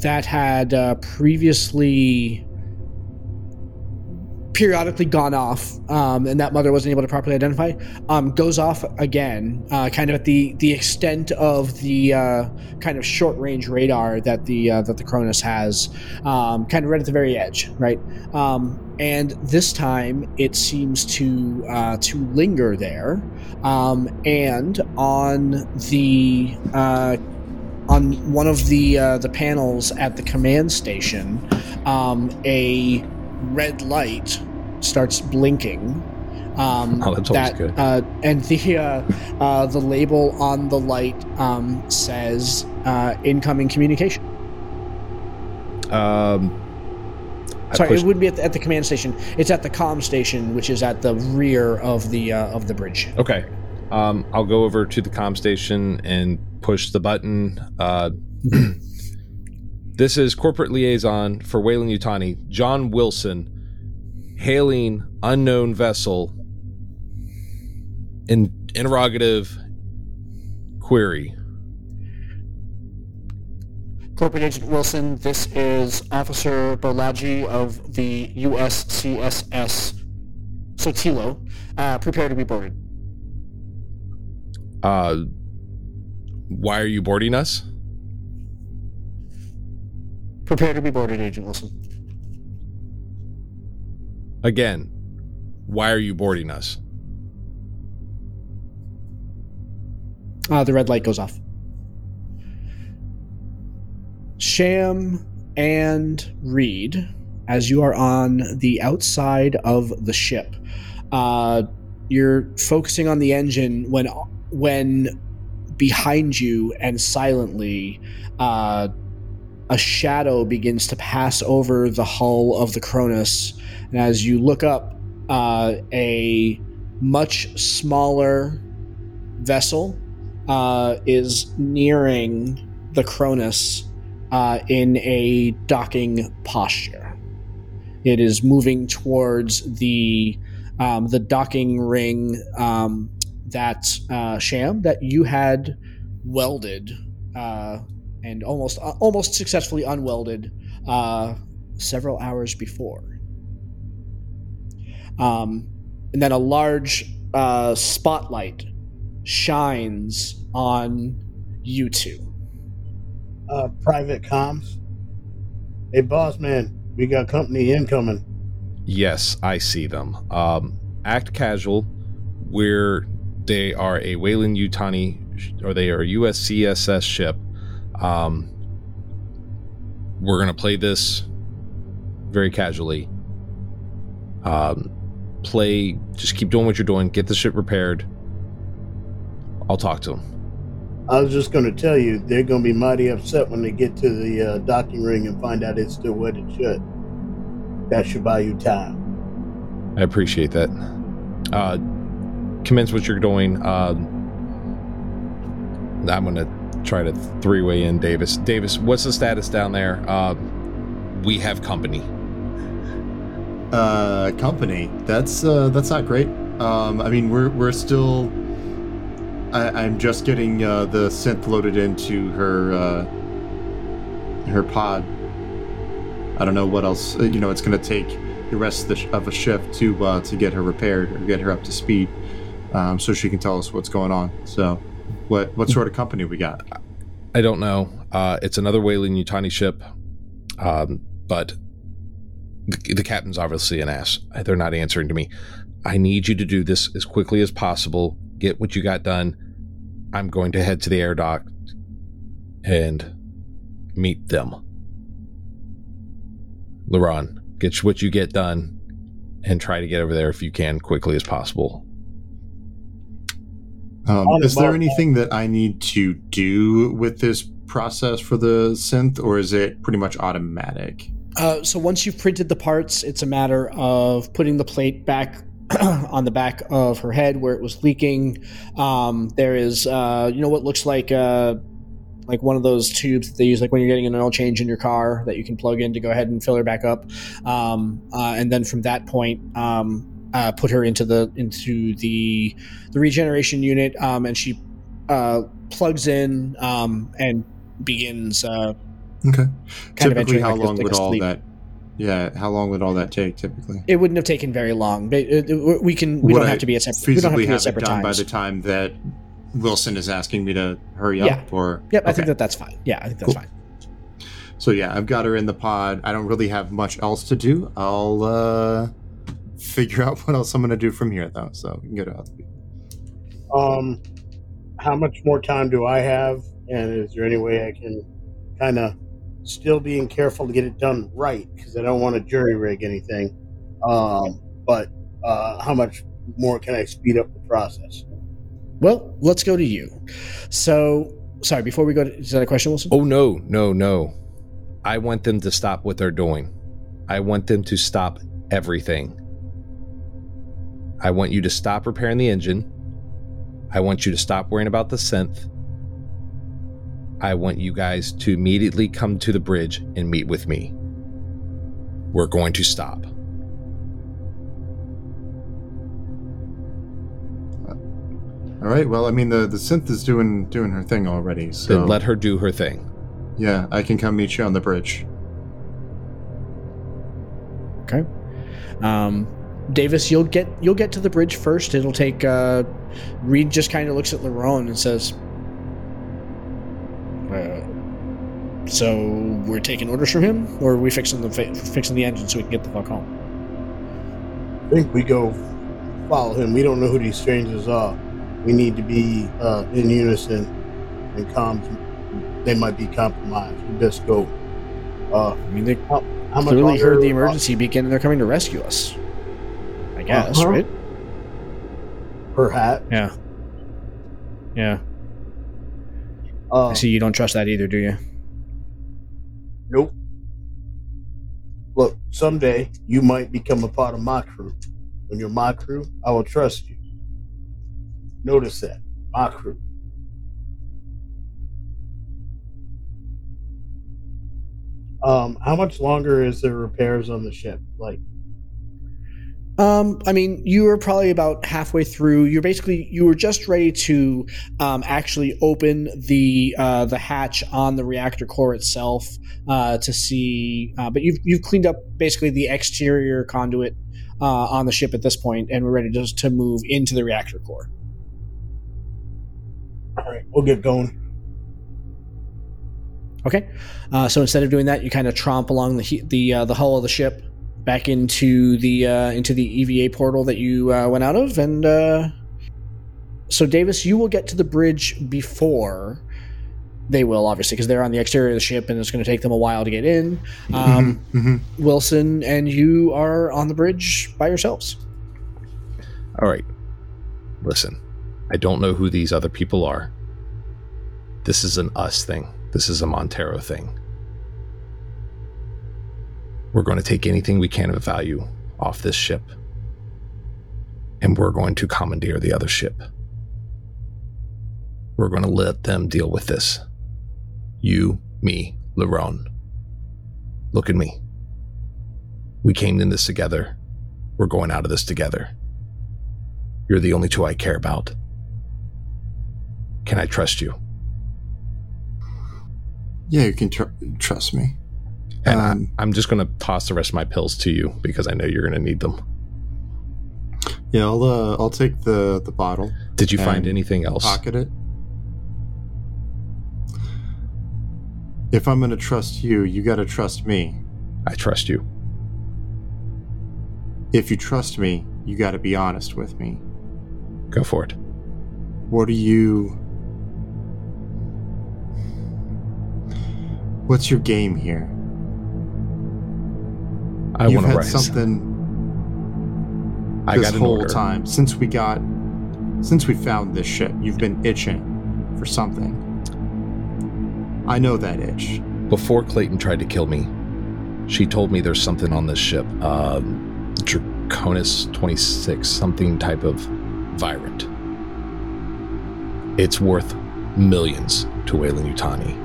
that had uh, previously periodically gone off, um, and that mother wasn't able to properly identify, um, goes off again, uh, kind of at the the extent of the uh, kind of short range radar that the uh, that the Cronus has, um, kind of right at the very edge, right? Um, and this time it seems to uh, to linger there, um, and on the uh, on one of the uh, the panels at the command station, um, a red light starts blinking. Um, Oh, that's that, good. Uh, and the uh, uh, the label on the light um, says uh, incoming communication. Um, I Sorry, pushed- it wouldn't be at the, at the command station. It's at the comm station, which is at the rear of the uh, of the bridge. Okay. Um, I'll go over to the comm station and push the button. Uh, this is corporate liaison for Weyland-Yutani, John Wilson, hailing unknown vessel. In interrogative query. Corporate Agent Wilson, this is Officer Bolaji of the USCSS Sotillo. Uh, prepare to be boarded. Uh, why are you boarding us? Prepare to be boarded, Agent Wilson. Again, why are you boarding us? Uh, the red light goes off. Cham and Reed, as you are on the outside of the ship, uh, you're focusing on the engine when when behind you and silently uh, a shadow begins to pass over the hull of the Cronus, and as you look up, uh, a much smaller vessel uh, is nearing the Cronus uh, in a docking posture. It is moving towards the um, the docking ring um, that uh, Cham that you had welded uh, and almost uh, almost successfully unwelded uh, several hours before. Um, and then a large uh, spotlight shines on you two. Uh, private comms. Hey, boss man, we got company incoming. Yes, I see them. Um, act casual, where they are a Weyland-Yutani, or they are a USCSS ship. Um, we're gonna play this very casually. Um, play, just keep doing what you're doing. Get the ship repaired. I'll talk to them. I was just going to tell you, they're going to be mighty upset when they get to the uh, docking ring and find out it's still wedded shut. That should buy you time. I appreciate that. Uh, commence what you're doing. Uh, I'm gonna try to three-way in Davis. Davis, what's the status down there? Uh, we have company. Uh, company. That's uh, that's not great. Um, I mean, we're we're still. I, I'm just getting uh, the synth loaded into her uh, her pod. I don't know what else. uh, You know, it's going to take the rest of, the sh- of a shift to uh, to get her repaired or get her up to speed, um, so she can tell us what's going on. So, what what sort of company we got? I don't know. Uh, it's another Weyland-Yutani ship, um, but the, the captain's obviously an ass. They're not answering to me. I need you to do this as quickly as possible. Get what you got done. I'm going to head to the air dock and meet them. Laron, get what you get done and try to get over there if you can quickly as possible. Um, is there anything that I need to do with this process for the synth, or is it pretty much automatic? Uh, so once you've printed the parts, it's a matter of putting the plate back on the back of her head where it was leaking. Um, there is, uh, you know, what looks like uh, like one of those tubes that they use, like when you're getting an oil change in your car, that you can plug in to go ahead and fill her back up. Um, uh, and then from that point, um, uh, put her into the into the the regeneration unit, um, and she uh, plugs in um, and begins uh, Okay. Kind typically, how like a- long like would all that? Yeah, how long would all that take typically? It wouldn't have taken very long. But we can. We Would don't I have to be at separate. We don't have to be at separate done by the time that Wilson is asking me to hurry Yeah. up? Or Yep, I think that that's fine. Yeah, I think that's Cool. fine. So yeah, I've got her in the pod. I don't really have much else to do. I'll uh figure out what else I'm gonna do from here though. So we can go to other people. Um, how much more time do I have? And is there any way I can kind of still being careful to get it done right? Because I don't want to jury rig anything. Um, but uh, how much more can I speed up the process? Well, let's go to you. So, sorry. Before we go, to, is that a question, Wilson? Oh no, no, no. I want them to stop what they're doing. I want them to stop everything. I want you to stop repairing the engine. I want you to stop worrying about the synth. I want you guys to immediately come to the bridge and meet with me. We're going to stop. All right. Well, I mean the the synth is doing doing her thing already. So Then let her do her thing. yeah, I can come meet you on the bridge. Okay. Um, Davis, you'll get you'll get to the bridge first. It'll take. Uh, Reed just kind of looks at Larone and says, uh, "So we're taking orders from him, or are we fixing the fi- fixing the engine so we can get the fuck home?" I think we go follow him. We don't know who these strangers are. We need to be uh, in unison and comms. They might be compromised. We best go. Uh, I mean, they how much clearly heard the emergency beacon and they're coming to rescue us. I guess, Uh-huh. right? Perhaps. Yeah. Yeah. Uh, I see you don't trust that either, do you? Nope. Look, someday you might become a part of my crew. When you're my crew, I will trust you. Notice that. My crew. Um, how much longer is there repairs on the ship? Like, Um, I mean, you were probably about halfway through. You're basically you were just ready to um, actually open the uh, the hatch on the reactor core itself uh, to see. Uh, but you've you've cleaned up basically the exterior conduit uh, on the ship at this point, and we're ready just to move into the reactor core. all right, we'll get going. Okay, uh, so instead of doing that, you kind of tromp along the the uh, the hull of the ship back into the uh, into the EVA portal that you uh, went out of, and uh, so Davis, you will get to the bridge before they will, obviously, because they're on the exterior of the ship, and it's going to take them a while to get in. Um, Mhm, mhm. Wilson and you are on the bridge by yourselves. All right. Listen, I don't know who these other people are. This is an us thing. This is a Montero thing. We're going to take anything we can of value off this ship, and we're going to commandeer the other ship. We're going to let them deal with this. You, me, Larone. Look at me. We came in this together. We're going out of this together. You're the only two I care about. Can I trust you? Yeah, you can tr- trust me. And Um, I'm just going to toss the rest of my pills to you because I know you're going to need them. Yeah, I'll uh, I'll take the the bottle, Did you find anything else? pocket it. If I'm gonna trust you, you gotta trust me. I trust you. If you trust me, you gotta be honest with me. Go for it. What are you? What's your game here? I You've want to had rise. something I this got whole order. time since we got since we found this ship. You've been itching for something. I know that itch. Before Clayton tried to kill me, she told me there's something on this ship. Um, Draconis 26, something type of virant. It's worth millions to Weyland-Yutani.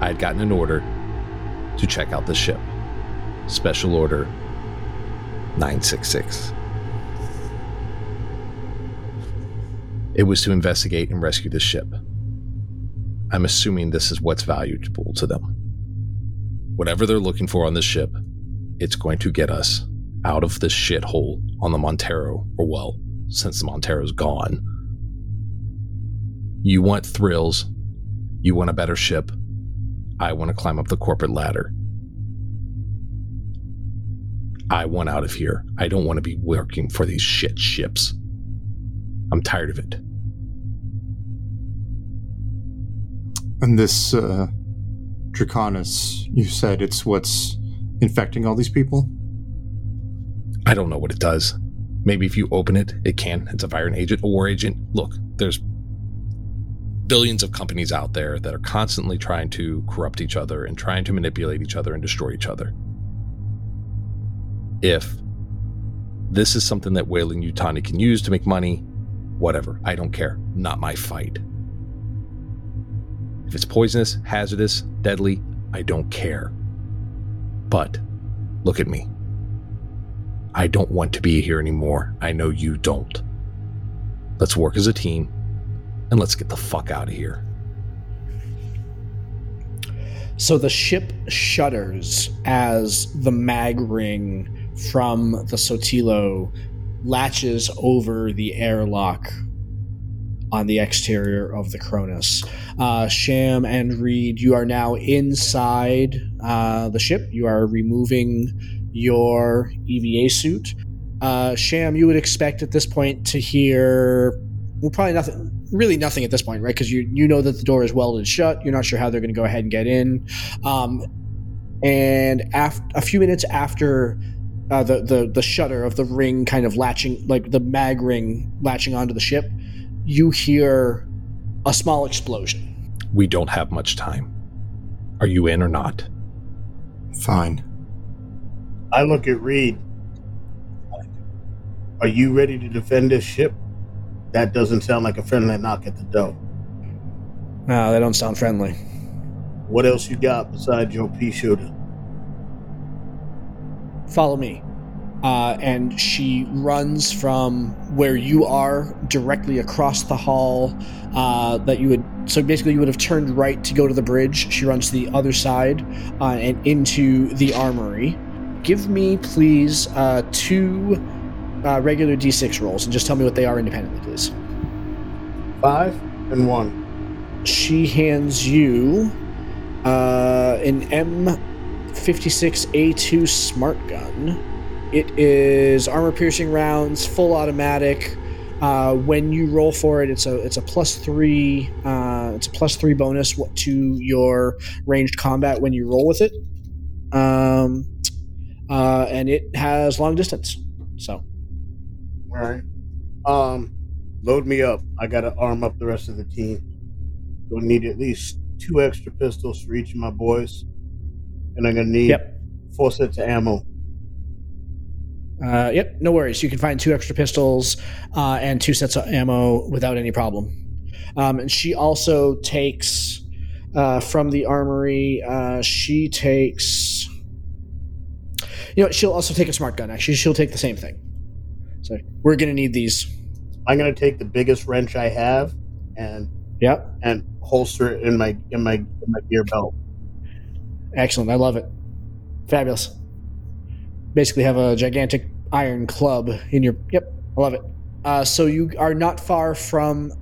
I had gotten an order to check out the ship. Special order 966. It was to investigate and rescue the ship. I'm assuming this is what's valuable to them. whatever they're looking for on this ship, it's going to get us out of this shithole on the Montero, or well, since the Montero's gone. You want thrills. You want a better ship. I want to climb up the corporate ladder. I want out of here. I don't want to be working for these shit ships. I'm tired of it. And this uh, Draconis, you said it's what's infecting all these people? I don't know what it does. Maybe if you open it, it can. It's a Viren agent, a war agent. Look, there's billions of companies out there that are constantly trying to corrupt each other and trying to manipulate each other and destroy each other. If this is something that Weyland-Yutani can use to make money, whatever. I don't care. Not my fight. If it's poisonous, hazardous, deadly, I don't care. But look at me. I don't want to be here anymore. I know you don't. Let's work as a team and let's get the fuck out of here. So the ship shudders as the mag ring from the Sotillo latches over the airlock on the exterior of the Cronus. Uh, Cham and Reed, you are now inside uh, the ship. You are removing your EVA suit. Uh, Cham, you would expect at this point to hear, well, probably nothing, really nothing at this point, right? Because you you know that the door is welded shut. You're not sure how they're going to go ahead and get in. Um, and af- a few minutes after uh, the, the the shutter of the ring kind of latching, like the mag ring latching onto the ship, you hear a small explosion. We don't have much time. Are you in or not? Fine. I look at Reed. Are you ready to defend this ship? That doesn't sound like a friendly knock at the door. No, they don't sound friendly. What else you got besides your pea shooter? Follow me. Uh, and she runs from where you are directly across the hall uh, that you would so basically you would have turned right to go to the bridge she runs to the other side uh, and into the armory give me please uh, two uh, regular d6 rolls and just tell me what they are independently please Five and one. she hands you uh, an M56A2 smart gun. It is armor piercing rounds, full automatic. Uh, when you roll for it, it's a it's a plus three uh, it's a plus three bonus to your ranged combat when you roll with it, um, uh, and it has long distance. So All right. Um, load me up. I gotta arm up the rest of the team. Gonna need at least two extra pistols for each of my boys, and I'm gonna need Yep. four sets of ammo. Uh, yep, no worries. You can find two extra pistols uh, and two sets of ammo without any problem. Um, and she also takes uh, from the armory. Uh, she takes. You know, she'll also take a smart gun. Actually, she'll take the same thing. So we're gonna need these. I'm gonna take the biggest wrench I have and Yep, and holster it in my in my in my gear belt. Excellent. I love it. Fabulous. Basically, have a gigantic iron club in your. Yep, I love it. Uh, so you are not far from.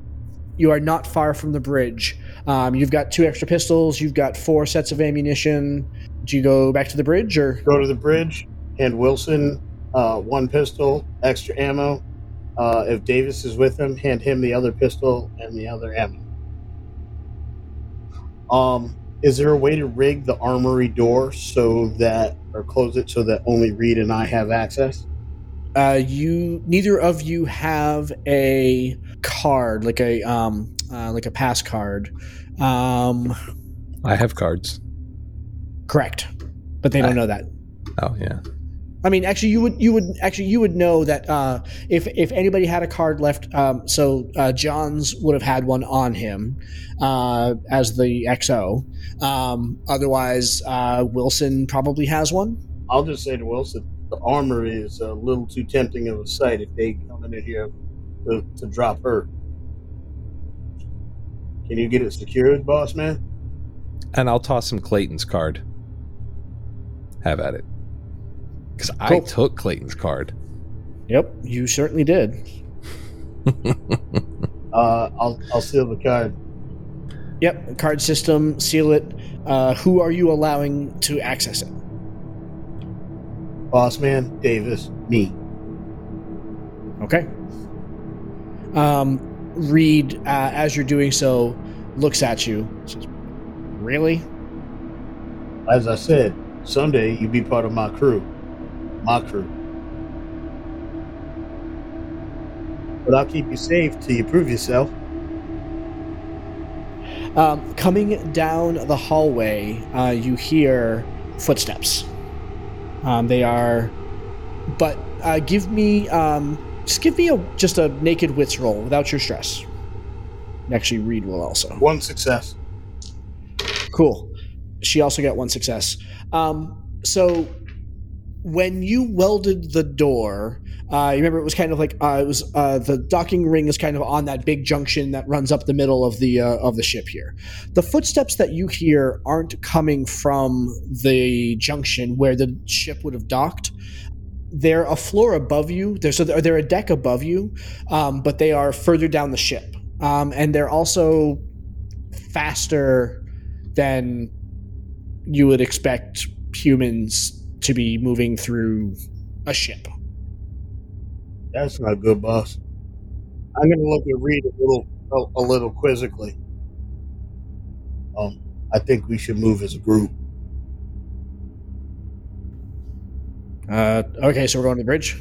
You are not far from the bridge. Um, you've got two extra pistols. You've got four sets of ammunition. Do you go back to the bridge or? Go to the bridge, hand Wilson uh, one pistol, extra ammo. Uh, if Davis is with him, hand him the other pistol and the other ammo. Um, is there a way to rig the armory door so that, or close it so that only Reed and I have access? Uh, you neither of you have a card like a um uh, like a pass card. Um, I have cards. correct, but they don't know that. Oh yeah. I mean, actually, you would you would actually you would know that uh, if if anybody had a card left, um, so uh, Johns would have had one on him uh, as the XO. Um, otherwise, uh, Wilson probably has one. I'll just say to Wilson, the armory is a little too tempting of a sight if they come in here to, to drop her. Can you get it secured, boss man? And I'll toss him Clayton's card. have at it. Because I took Clayton's card. Yep, you certainly did. Uh, I'll I'll seal the card. Yep, card system, seal it. Uh, who are you allowing to access it? Boss man, Davis, me. Okay. Um, Reed, uh, as you're doing so, looks at you. Says, really? As I said, someday you'll be part of my crew. My crew. But I'll keep you safe till you prove yourself. Um, coming down the hallway, uh, you hear footsteps. Um, they are, but uh, give me um, just give me a just a naked wits roll without your stress. Actually, Reed will also. One success. Cool. She also got one success. Um, so when you welded the door, uh, you remember it was kind of like uh, it was uh, the docking ring is kind of on that big junction that runs up the middle of the uh, of the ship here. The footsteps that you hear aren't coming from the junction where the ship would have docked. They're a floor above you. They're so they're, they're a deck above you, um, but they are further down the ship, um, and they're also faster than you would expect humans to be moving through a ship. That's not good, boss. I'm gonna look at Reed a little a, a little quizzically. Um, I think we should move as a group. Uh, okay, so we're going to the bridge.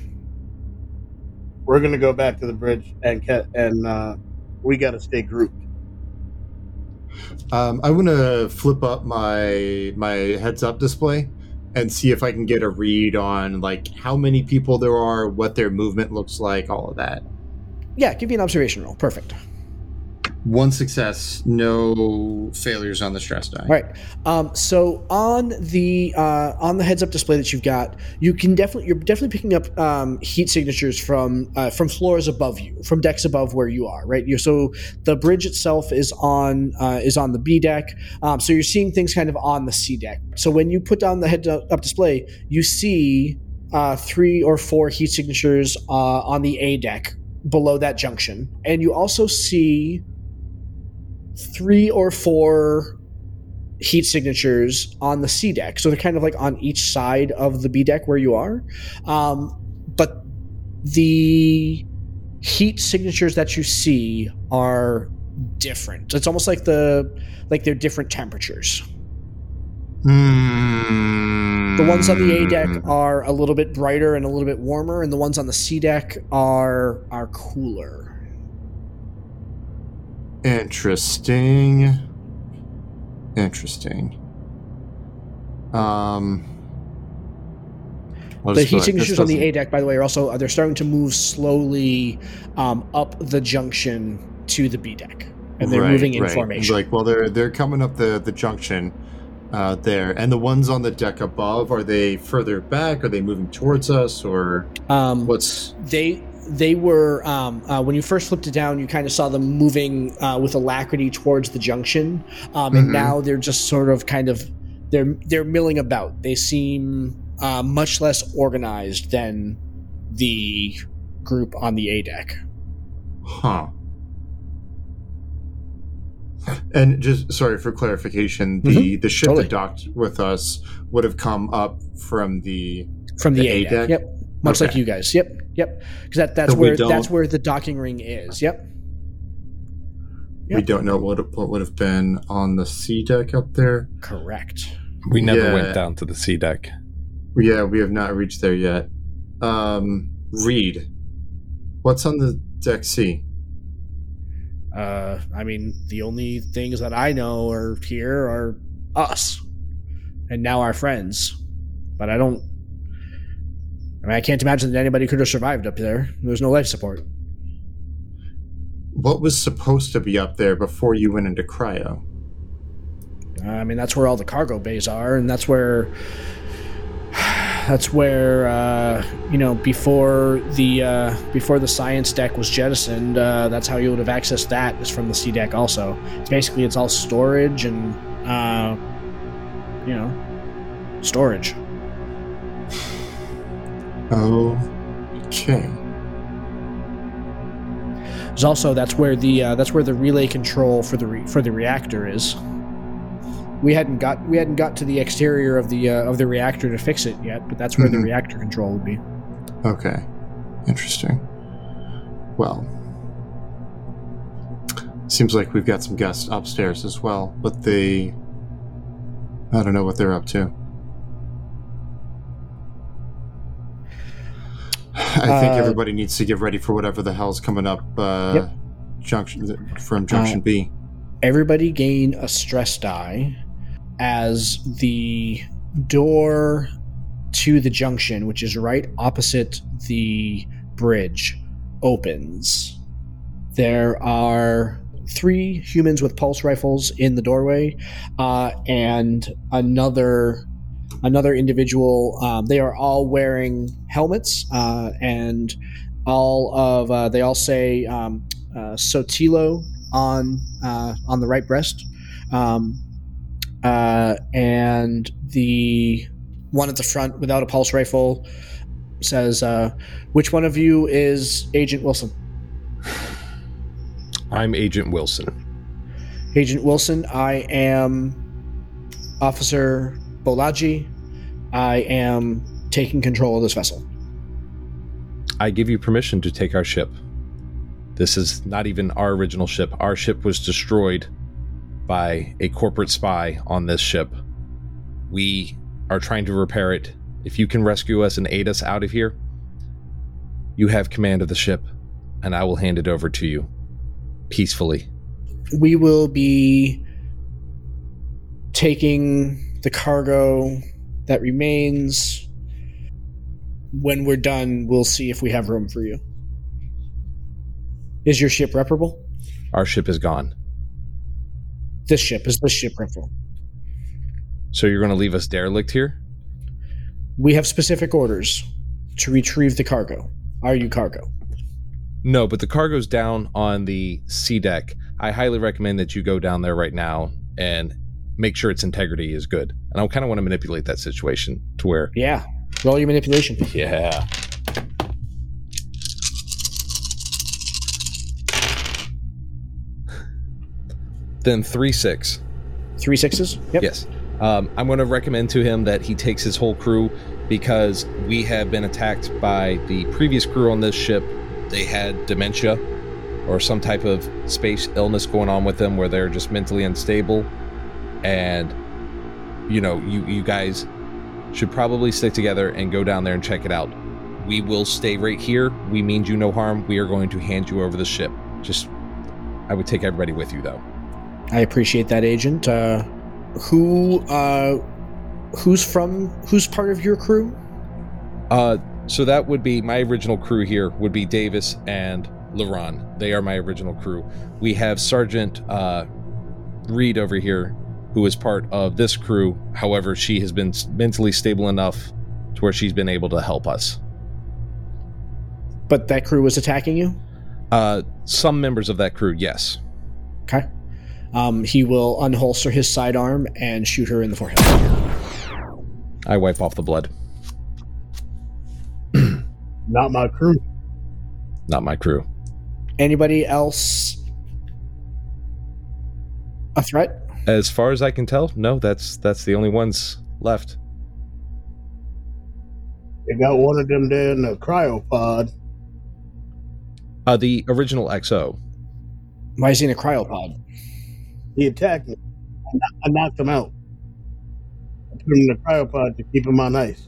We're gonna go back to the bridge and ca- and uh, we got to stay grouped. Um, I want to flip up my my heads up display and see if I can get a read on like how many people there are, what their movement looks like, all of that. Yeah, give me an observation roll. Perfect. One success, no failures on the stress die. Right. Um, so on the uh, on the heads up display that you've got, you can definitely you're definitely picking up um, heat signatures from uh, from floors above you, from decks above where you are. Right. You're, so the bridge itself is on uh, is on the B deck. Um, so you're seeing things kind of on the C deck. So when you put down the heads up display, you see uh, three or four heat signatures uh, on the A deck below that junction, and you also see three or four heat signatures on the C deck. So they're kind of like on each side of the B deck where you are. Um, but the heat signatures that you see are different. It's almost like the like they're different temperatures. Hmm. The ones on the A deck are a little bit brighter and a little bit warmer, and the ones on the C deck are are cooler. Interesting. Interesting. Um. The heat signatures on the A deck, by the way, are also uh, they're starting to move slowly um, up the junction to the B deck, and they're Right, moving in right. formation. Like, well, they're they're coming up the the junction uh, there, and the ones on the deck above are they further back? Are they moving towards us, or um, what's? they they were um, uh, when you first flipped it down, you kind of saw them moving uh, with alacrity towards the junction, um, and Mhm. now they're just sort of kind of they're they're milling about. They seem uh, much less organized than the group on the A deck. Huh. And just sorry for clarification, the the ship Mm-hmm. totally. that docked with us would have come up from the from the, The A A deck. deck? Yep, much like you guys. Yep, yep. Because that that's So where that's where the docking ring is. Yep. we don't know what what would have been on the C deck up there. Correct. We never Yeah. went down to the C deck. Yeah, we have not reached there yet. Um, Reed, what's on the deck C? Uh, I mean, the only things that I know are here are us, and now our friends. But I don't. I mean, I can't imagine that anybody could have survived up there. There's no life support. What was supposed to be up there before you went into cryo? I mean, that's where all the cargo bays are, and that's where. That's where uh, you know before the uh, before the science deck was jettisoned. Uh, that's how you would have accessed that is from the C deck. Also, it's basically it's all storage and uh, you know storage. Okay. There's also that's where the uh, that's where the relay control for the re- for the reactor is. We hadn't got we hadn't got to the exterior of the uh, of the reactor to fix it yet, but that's where the Mhm. reactor control would be. Okay. Interesting. Well, seems like we've got some guests upstairs as well, but they. I don't know what they're up to. I think Uh, everybody needs to get ready for whatever the hell's coming up. Uh, Yep. Junction from Junction B. Everybody gain a stress die as the door to the junction, which is right opposite the bridge, opens. There are three humans with pulse rifles in the doorway, uh, and another another individual. Um, they are all wearing helmets, uh, and all of uh, they all say um, uh, Sotillo on uh, on the right breast, um, uh, and the one at the front without a pulse rifle says, uh, "Which one of you is Agent Wilson?" I'm Agent Wilson. Agent Wilson, I am Officer Bolaji. I am taking control of this vessel. I give you permission to take our ship. This is not even our original ship. Our ship was destroyed by a corporate spy on this ship. We are trying to repair it. If you can rescue us and aid us out of here, you have command of the ship, and I will hand it over to you peacefully. We will be taking the cargo that remains. When we're done, we'll see if we have room for you. Is your ship reparable? Our ship is gone. This ship is this ship reparable? So you're going to leave us derelict here? We have specific orders to retrieve the cargo. Are you cargo? No, but the cargo's down on the C deck. I highly recommend that you go down there right now and make sure its integrity is good. And I kind of want to manipulate that situation to where, Yeah. Roll your manipulation. yeah. Then three six. Three sixes. Yep. Yes. Um, I'm going to recommend to him that he takes his whole crew because we have been attacked by the previous crew on this ship. They had dementia or some type of space illness going on with them where they're just mentally unstable. And, you know, you, you guys should probably stick together and go down there and check it out. We will stay right here. We mean you no harm. We are going to hand you over the ship. Just, I would take everybody with you, though. I appreciate that, agent. Uh, who, uh, who's from? Who's part of your crew? Uh, so that would be my original crew here would be Davis and Laron. They are my original crew. We have Sergeant uh, Reed over here, who is part of this crew. However, she has been mentally stable enough to where she's been able to help us. But that crew was attacking you. Uh, some members of that crew, yes. Okay. Um, he will unholster his sidearm and shoot her in the forehead. I wipe off the blood. Not my crew. Not my crew. Anybody else a threat? As far as I can tell, no. That's that's the only ones left. They got one of them there in the cryopod. Uh, the original XO. Why is he in a cryopod? He attacked me. I knocked him out. I put him in the cryopod to keep him on ice.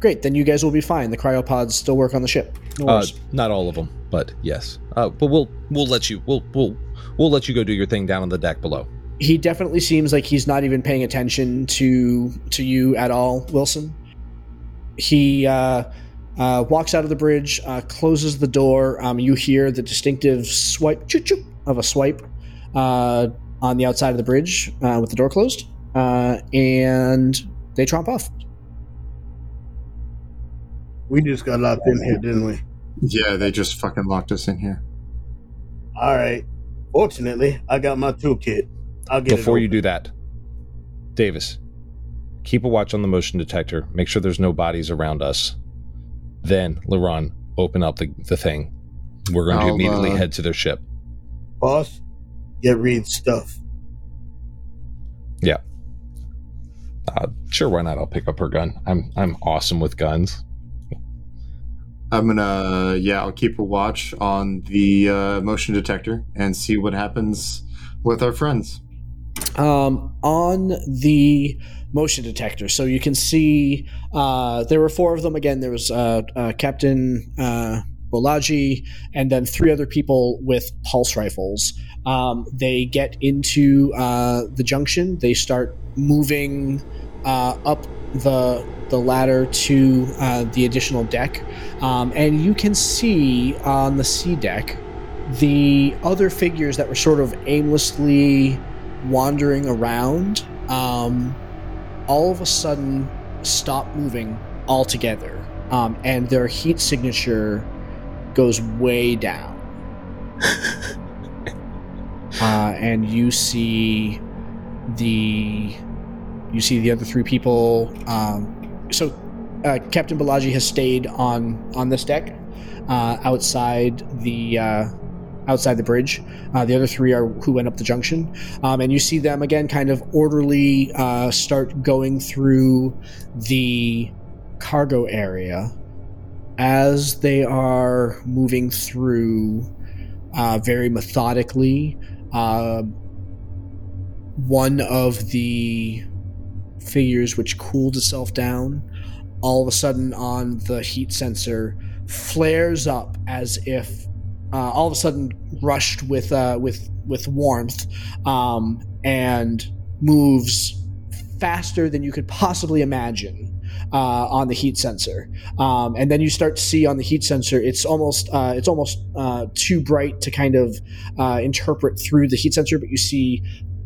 Great, then you guys will be fine. The cryopods still work on the ship. No Uh, not all of them, but yes. Uh, but we'll we'll let you we'll we'll we'll let you go do your thing down on the deck below. he definitely seems like he's not even paying attention to to you at all, Wilson. He uh, uh, walks out of the bridge, uh, closes the door. Um, you hear the distinctive swipe choo choo of a swipe uh, on the outside of the bridge uh, with the door closed, uh, and they tromp off. We just got locked in here, didn't we? Yeah, they just fucking locked us in here. All right. Fortunately, I got my toolkit. I'll get it. Before it you do that, Davis, keep a watch on the motion detector, make sure there's no bodies around us. Then, Laron, open up the, the thing. We're going to I'll, immediately uh, head to their ship. Boss, get Reed's stuff. Yeah. Uh, sure, why not? I'll pick up her gun. I'm I'm awesome with guns. I'm gonna, yeah, I'll keep a watch on the uh, motion detector and see what happens with our friends. um, on the motion detector. So you can see uh, there were four of them. Again, there was uh, uh, Captain uh, Bolaji and then three other people with pulse rifles. Um, they get into uh, the junction. They start moving uh, up the the ladder to uh, the additional deck, um, and you can see on the C deck the other figures that were sort of aimlessly wandering around um, all of a sudden stop moving altogether. Um, and their heat signature goes way down. Uh, and you see the you see the other three people um, so uh, captain Bolaji has stayed on on this deck uh, outside the uh, outside the bridge. Uh, the other three are who went up the junction. Um, and you see them again kind of orderly uh, start going through the cargo area as they are moving through uh, very methodically uh, one of the figures which cooled itself down all of a sudden on the heat sensor flares up as if uh, all of a sudden rushed with uh, with with warmth um, and moves faster than you could possibly imagine uh, on the heat sensor. Um, and then you start to see on the heat sensor, it's almost uh, it's almost uh, too bright to kind of uh, interpret through the heat sensor, but you see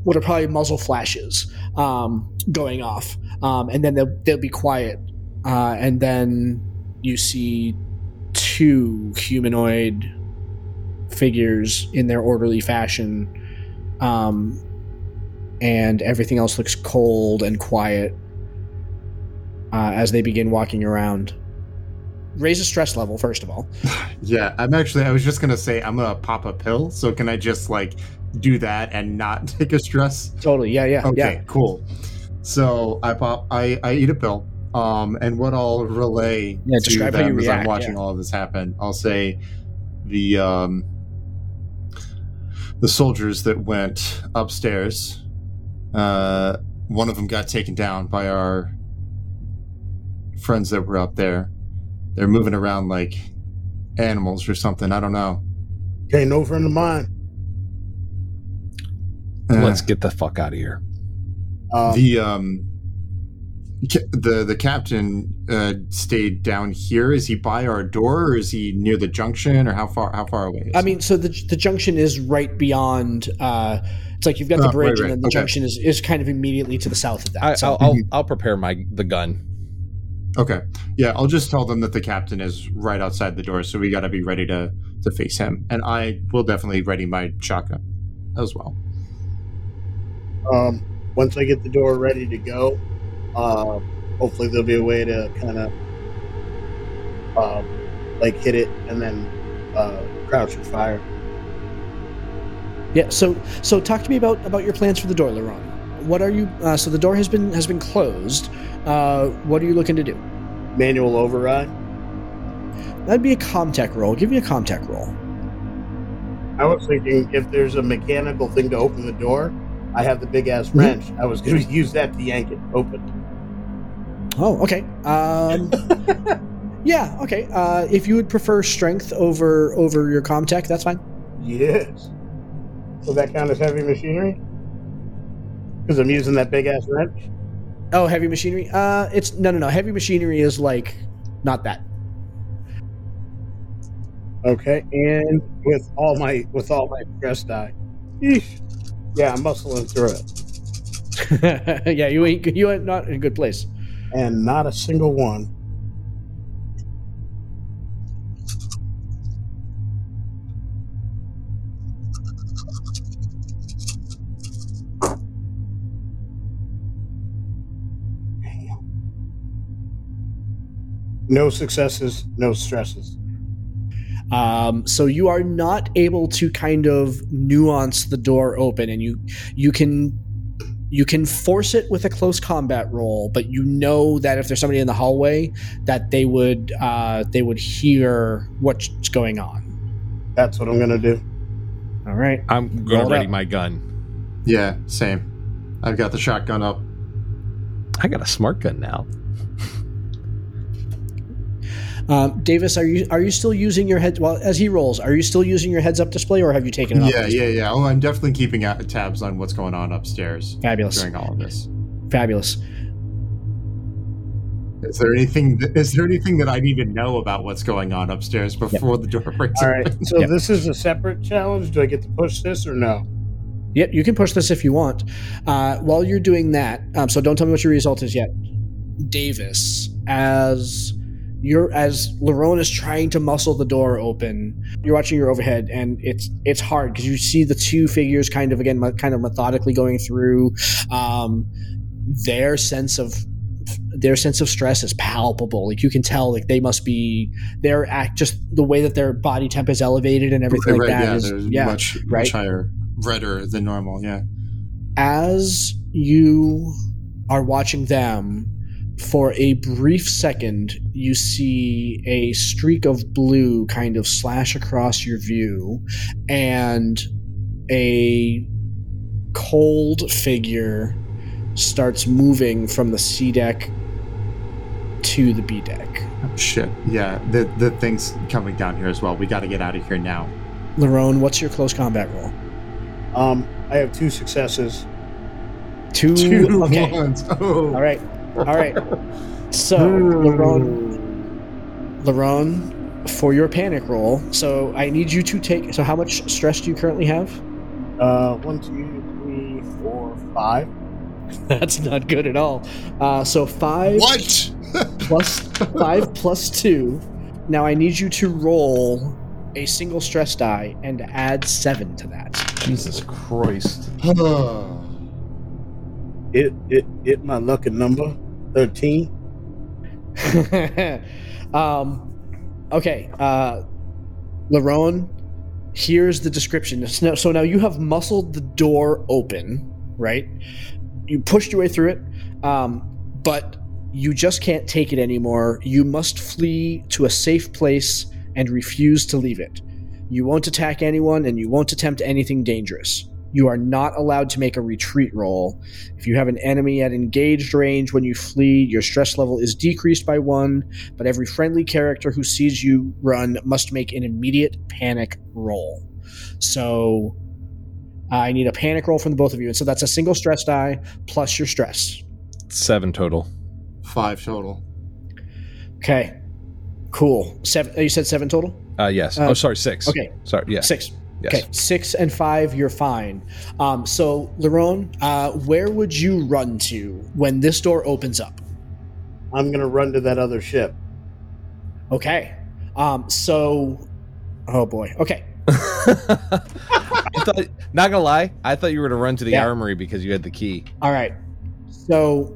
what are probably muzzle flashes um, going off, um, and then they'll, they'll be quiet, uh, and then you see two humanoid figures in their orderly fashion, um, and everything else looks cold and quiet uh, as they begin walking around. Raise a stress level, first of all. Yeah, I'm actually, I was just gonna say, I'm gonna pop a pill. So can I just like do that and not take a stress? Totally, yeah, yeah, Okay, yeah. cool. So I pop, I, I eat a pill. Um, and what I'll relay Yeah, to describe how you them as I'm watching yeah. all of this happen, I'll say the um, the soldiers that went upstairs. Uh, one of them got taken down by our friends that were up there. They're moving around like animals or something. I don't know. Okay, no friend of mine. Uh, Let's get the fuck out of here. Um, the um ca- the the captain uh stayed down here is he by our door or is he near the junction or how far how far away is I he? mean, so the the junction is right beyond. Uh, it's like you've got the Oh, bridge, right, and then the okay. junction is, is kind of immediately to the south of that. I, so, I'll, I'll I'll prepare my the gun. okay yeah i'll just tell them that the captain is right outside the door so we got to be ready to to face him and i will definitely ready my shotgun as well um, once I get the door ready to go, uh, hopefully there'll be a way to kind of uh, like hit it and then uh, crouch and fire. yeah. So so talk to me about about your plans for the door, Laron. What are you? Uh, so the door has been has been closed. Uh, what are you looking to do? Manual override. That'd be a Comtech roll. Give me a Comtech roll. I was thinking if there's a mechanical thing to open the door, I have the big ass wrench. I was going to use that to yank it open. Oh, okay. Um, yeah, okay. Uh, if you would prefer strength over over your Comtech, that's fine. Yes. So that count as heavy machinery? Because I'm using that big ass wrench. Oh, heavy machinery. Uh, it's no, no, no. Heavy machinery is like not that. Okay, and with all my with all my stress die. Eesh. Yeah, I'm muscling through it. yeah, you ain't you ain't not in a good place. And not a single one. No successes, no stresses. Um, so you are not able to kind of nuance the door open, and you you can you can force it with a close combat roll, but you know that if there's somebody in the hallway, that they would uh, they would hear what's going on. That's what I'm gonna do. All right. I'm Roll going it to ready up. my gun. Yeah, same. I've got the shotgun up. I got a smart gun now. Um, Davis, are you are you still using your head? Well, as he rolls, are you still using your heads up display, or have you taken it off? Yeah, yeah, yeah. Oh, I'm definitely keeping tabs on what's going on upstairs Fabulous, during all of this. fabulous. Is there anything? Is there anything that I need to know about what's going on upstairs before the door breaks All right. open? So Yep. this is a separate challenge. Do I get to push this or no? Yep, you can push this if you want. Uh, while you're doing that, um, so don't tell me what your result is yet. Davis, as you're as Larone is trying to muscle the door open, you're watching your overhead, and it's it's hard because you see the two figures kind of again, kind of methodically going through. Um, their sense of their sense of stress is palpable. Like you can tell, like they must be their act just the way that their body temp is elevated and everything like Right, that yeah, is- yeah much right. much higher, redder than normal. Yeah. as you are watching them, for a brief second, you see a streak of blue kind of slash across your view, and a cold figure starts moving from the C deck to the B deck. Oh, shit. Yeah. The the thing's coming down here as well. We got to get out of here now. Larone, what's your close combat roll? Um, I have two successes. Two. Two okay. ones. Oh. All right. All right. So, Larone, Larone, for your panic roll, so I need you to take. So, how much stress do you currently have? Uh, one, two, three, four, five. That's not good at all. Uh, so five What? plus five plus two. Now I need you to roll a single stress die and add seven to that. Jesus Christ. It it it my lucky number thirteen. um, okay, uh, Larone, here's the description. So now, so now you have muscled the door open, right? You pushed your way through it, um, but you just can't take it anymore. You must flee to a safe place and refuse to leave it. You won't attack anyone and you won't attempt anything dangerous. You are not allowed to make a retreat roll. If you have an enemy at engaged range when you flee, your stress level is decreased by one, but every friendly character who sees you run must make an immediate panic roll. So I need a panic roll from the both of you. And so that's a single stress die plus your stress. Seven total. Five total. Okay. Cool. Seven. You said seven total? Uh, yes. Uh, oh, sorry, six. Okay. Sorry. Yeah. Six. Yes. Okay, six and five, you're fine. Um, so, Larone, uh, where would you run to when this door opens up? I'm gonna run to that other ship. Okay. Um, so, oh boy. Okay. I thought, not gonna lie, I thought you were gonna run to the Yeah. armory because you had the key. All right. So,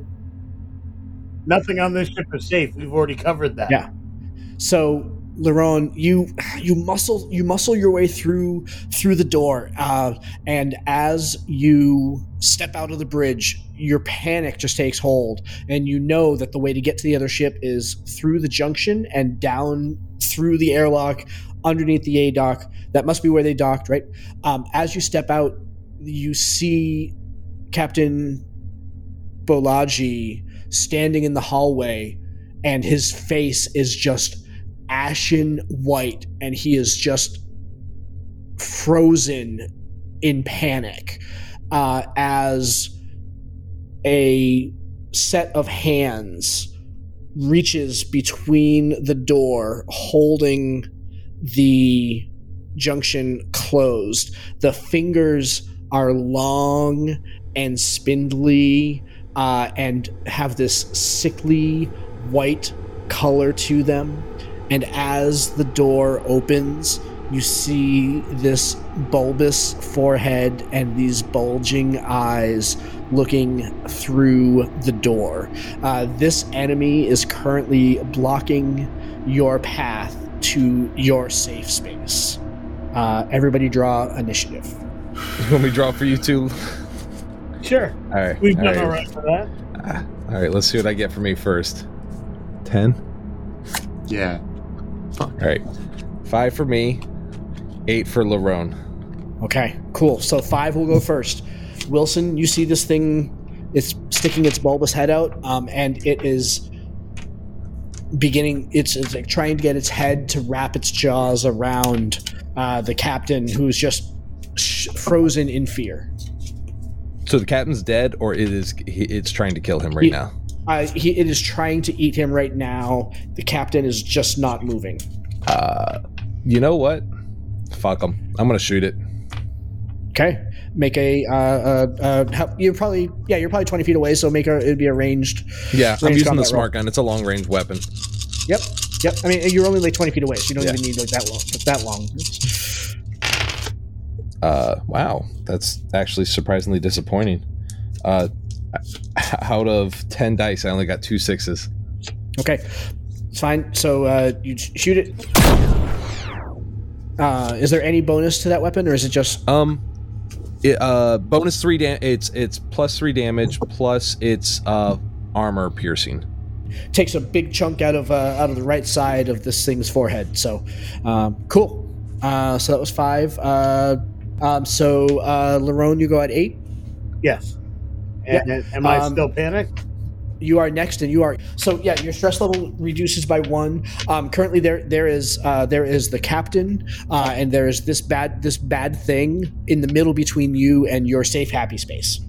Nothing on this ship is safe. We've already covered that. Yeah. so Larone, you you muscle you muscle your way through through the door, uh, and as you step out of the bridge, your panic just takes hold, and you know that the way to get to the other ship is through the junction and down through the airlock underneath the A dock. That must be where they docked, right? Um, as you step out, you see Captain Bolaji standing in the hallway, and his face is just ashen white, and he is just frozen in panic uh, as a set of hands reaches between the door, holding the junction closed. The fingers are long and spindly uh, and have this sickly white color to them. And as the door opens, you see this bulbous forehead and these bulging eyes looking through the door. Uh, this enemy is currently blocking your path to your safe space. Uh, everybody draw initiative. You want me draw for you too? Sure. All right. We've all done right. all right for that. All right. Let's see what I get for me first. Ten. Yeah. All right. Five for me. Eight for Larone. Okay, cool. So five will go first. Wilson, you see this thing, it's sticking its bulbous head out, um, and it is beginning, it's, it's like trying to get its head to wrap its jaws around uh, the captain who's just sh- frozen in fear. So the captain's dead, or it is he, it's trying to kill him right He- now. Uh, he, it is trying to eat him right now. The captain is just not moving. Uh, you know what? Fuck him. I'm gonna shoot it. Okay, make a uh, uh, uh, help, you're probably yeah you're probably twenty feet away, so make a it'd be a ranged. Yeah, I'm using the smart gun. It's a long range weapon. Yep, yep. I mean you're only like twenty feet away, so you don't Yeah. even need like that long. That long. Uh, wow, that's actually surprisingly disappointing. Uh, out of ten dice, I only got two sixes. Okay, it's fine. So uh, you shoot it. Uh, is there any bonus to that weapon, or is it just Um, it, uh, bonus three. Da- it's it's plus three damage plus it's uh armor piercing. takes a big chunk out of uh, out of the right side of this thing's forehead? So um, cool. Uh, so that was five. Uh, um, so uh, Larone, you go at eight. Yes. And, am I Um, still panicked? you are next and you are so yeah your stress level reduces by one um, currently there there is uh, there is the captain uh, and there is this bad this bad thing in the middle between you and your safe happy space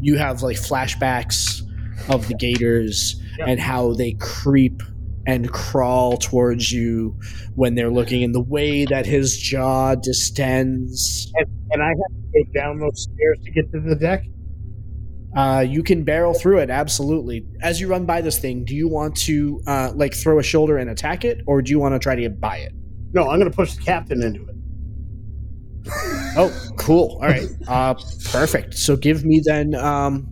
you have like flashbacks of the gators Yeah. and how they creep and crawl towards you when they're looking in the way that his jaw distends And, and I have to go down those stairs to get to the deck? Uh, you can barrel through it absolutely. As you run by this thing, do you want to uh, like throw a shoulder and attack it, or do you want to try to get by it? No, I'm going to push the captain into it. Oh, cool. All right, uh, perfect. So give me then, um,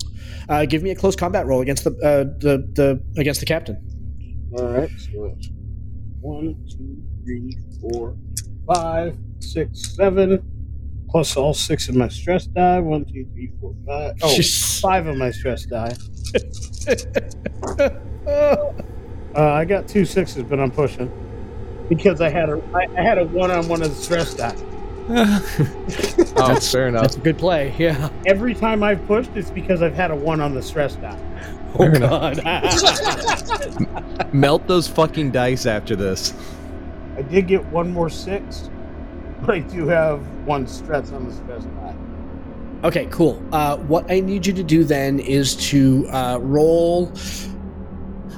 uh, give me a close combat roll against the uh, the the against the captain. All right. So one, two, three, four, five, six, seven, plus all six of my stress die. One, two, three, four, five. Oh, five of my stress die. Uh, I got two sixes, but I'm pushing because I had a I, I had a one on one of the stress die. oh, that's fair enough. That's a good play. Yeah. Every time I've pushed, it's because I've had a one on the stress die. Oh Fair God. Melt those fucking dice after this. I did get one more six, but I do have one stress on the stress die. Okay, cool. Uh, what I need you to do then is to uh, roll.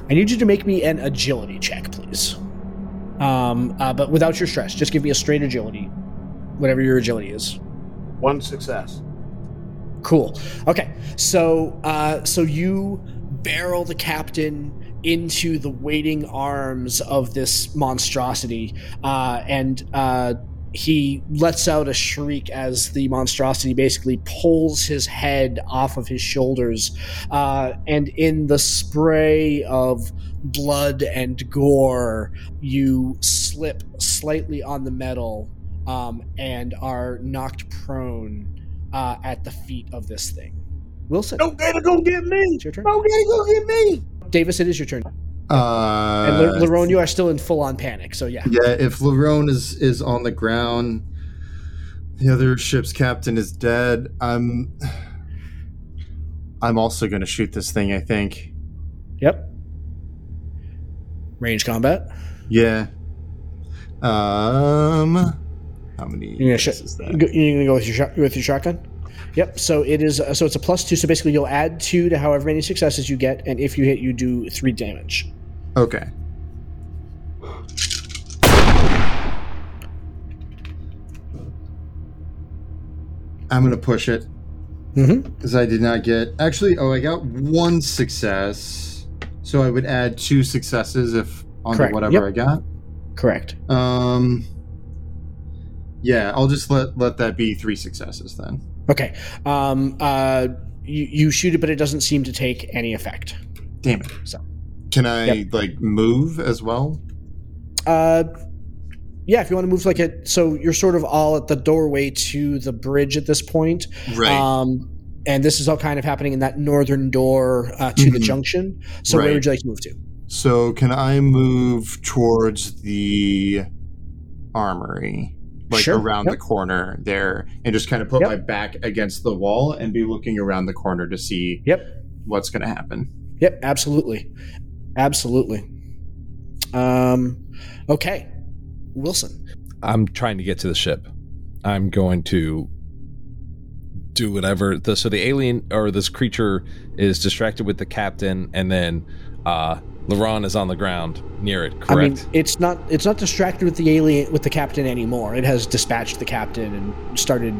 I need you to make me an agility check, please. Um, uh, but without your stress, just give me a straight agility, whatever your agility is. One success. Cool. Okay, so uh, so you barrel the captain into the waiting arms of this monstrosity, uh, and uh, he lets out a shriek as the monstrosity basically pulls his head off of his shoulders, uh, and in the spray of blood and gore, you slip slightly on the metal um, and are knocked prone uh, at the feet of this thing. Wilson, Don't get to go get me! it's your turn. Don't get to go get me! Davis, it is your turn. Uh, And L- Larone, you are still in full on panic. So yeah. Yeah, if Larone is is on the ground, the other ship's captain is dead. I'm I'm also going to shoot this thing. I think. Yep. Range combat. Yeah. Um. How many? You're gonna, sh- is that? you're gonna go with your shot with your shotgun. Yep. So it is. Uh, so it's a plus two. So basically, you'll add two to however many successes you get, and if you hit, you do three damage. Okay. I'm gonna push it Mm-hmm. because I did not get actually. Oh, I got one success, so I would add two successes if on whatever Yep. I got. Correct. Um, Yeah, I'll just let let that be three successes then. Okay. Um, uh, you, you shoot it, but it doesn't seem to take any effect. Damn it. So. Can I Yep. like move as well? Uh, yeah, if you want to move like it, so you're sort of all at the doorway to the bridge at this point. Right. Um, and this is all kind of happening in that northern door uh, to the Mhm. junction. So where would you like to move to? so can I move towards the armory? Like Sure, around yep. the corner there and just kind of put Yep. my back against the wall and be looking around the corner to see Yep. what's gonna happen. Yep, absolutely. Absolutely. Um, okay. Wilson. I'm trying to get to the ship. I'm going to do whatever. The, so the alien or this creature is distracted with the captain, and then uh, Larone is on the ground near it. Correct. I mean, it's not it's not distracted with the alien with the captain anymore. It has dispatched the captain and started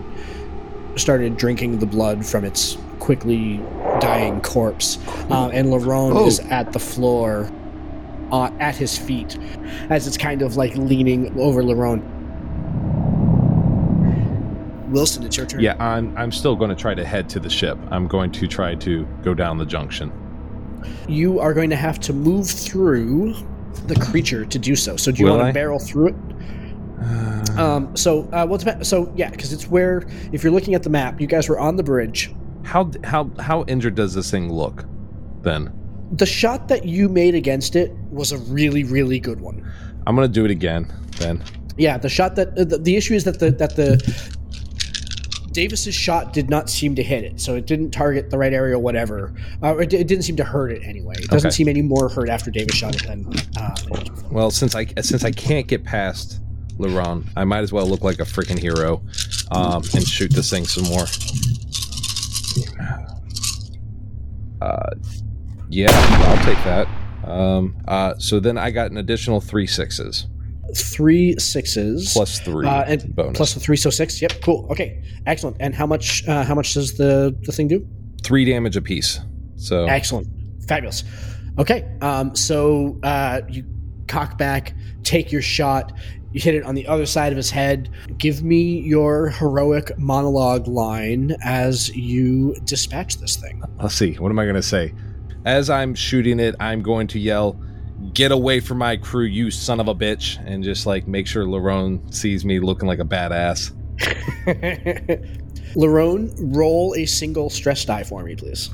started drinking the blood from its quickly dying corpse. Uh, and Larone Oh. is at the floor, uh, at his feet, as it's kind of like leaning over Larone. Wilson, it's your turn. yeah, I'm. I'm still going to try to head to the ship. I'm going to try to go down the junction. You are going to have to move through the creature to do so. So do you Will want I? to barrel through it? Um, so, uh, well, so yeah, because it's where if you're looking at the map, you guys were on the bridge. How how how injured does this thing look? Then The shot that you made against it was a really, really good one. I'm going to do it again. Then Yeah, the shot that uh, the, the issue is that the that the Davis's shot did not seem to hit it, so it didn't target the right area, or whatever. Uh, it, it didn't seem to hurt it anyway. It doesn't Okay. seem any more hurt after Davis shot it than. Uh, than it was before. Well, since I since I can't get past Larone, I might as well look like a freaking hero um, and shoot this thing some more. Uh, yeah, I'll take that. Um, uh, so then I got an additional three sixes Three sixes plus three Uh, and bonus. plus the three, so six. Yep, cool. Okay, excellent. And how much? Uh, how much does the the thing do? three damage a piece. So Excellent, fabulous. Okay, um, so uh, you cock back, take your shot. You hit it on the other side of his head. Give me your heroic monologue line as you dispatch this thing. let's see. What am I going to say? As I'm shooting it, I'm going to yell, "Get away from my crew, you son of a bitch!" and just like make sure Larone sees me looking like a badass. Larone, roll a single stress die for me, please.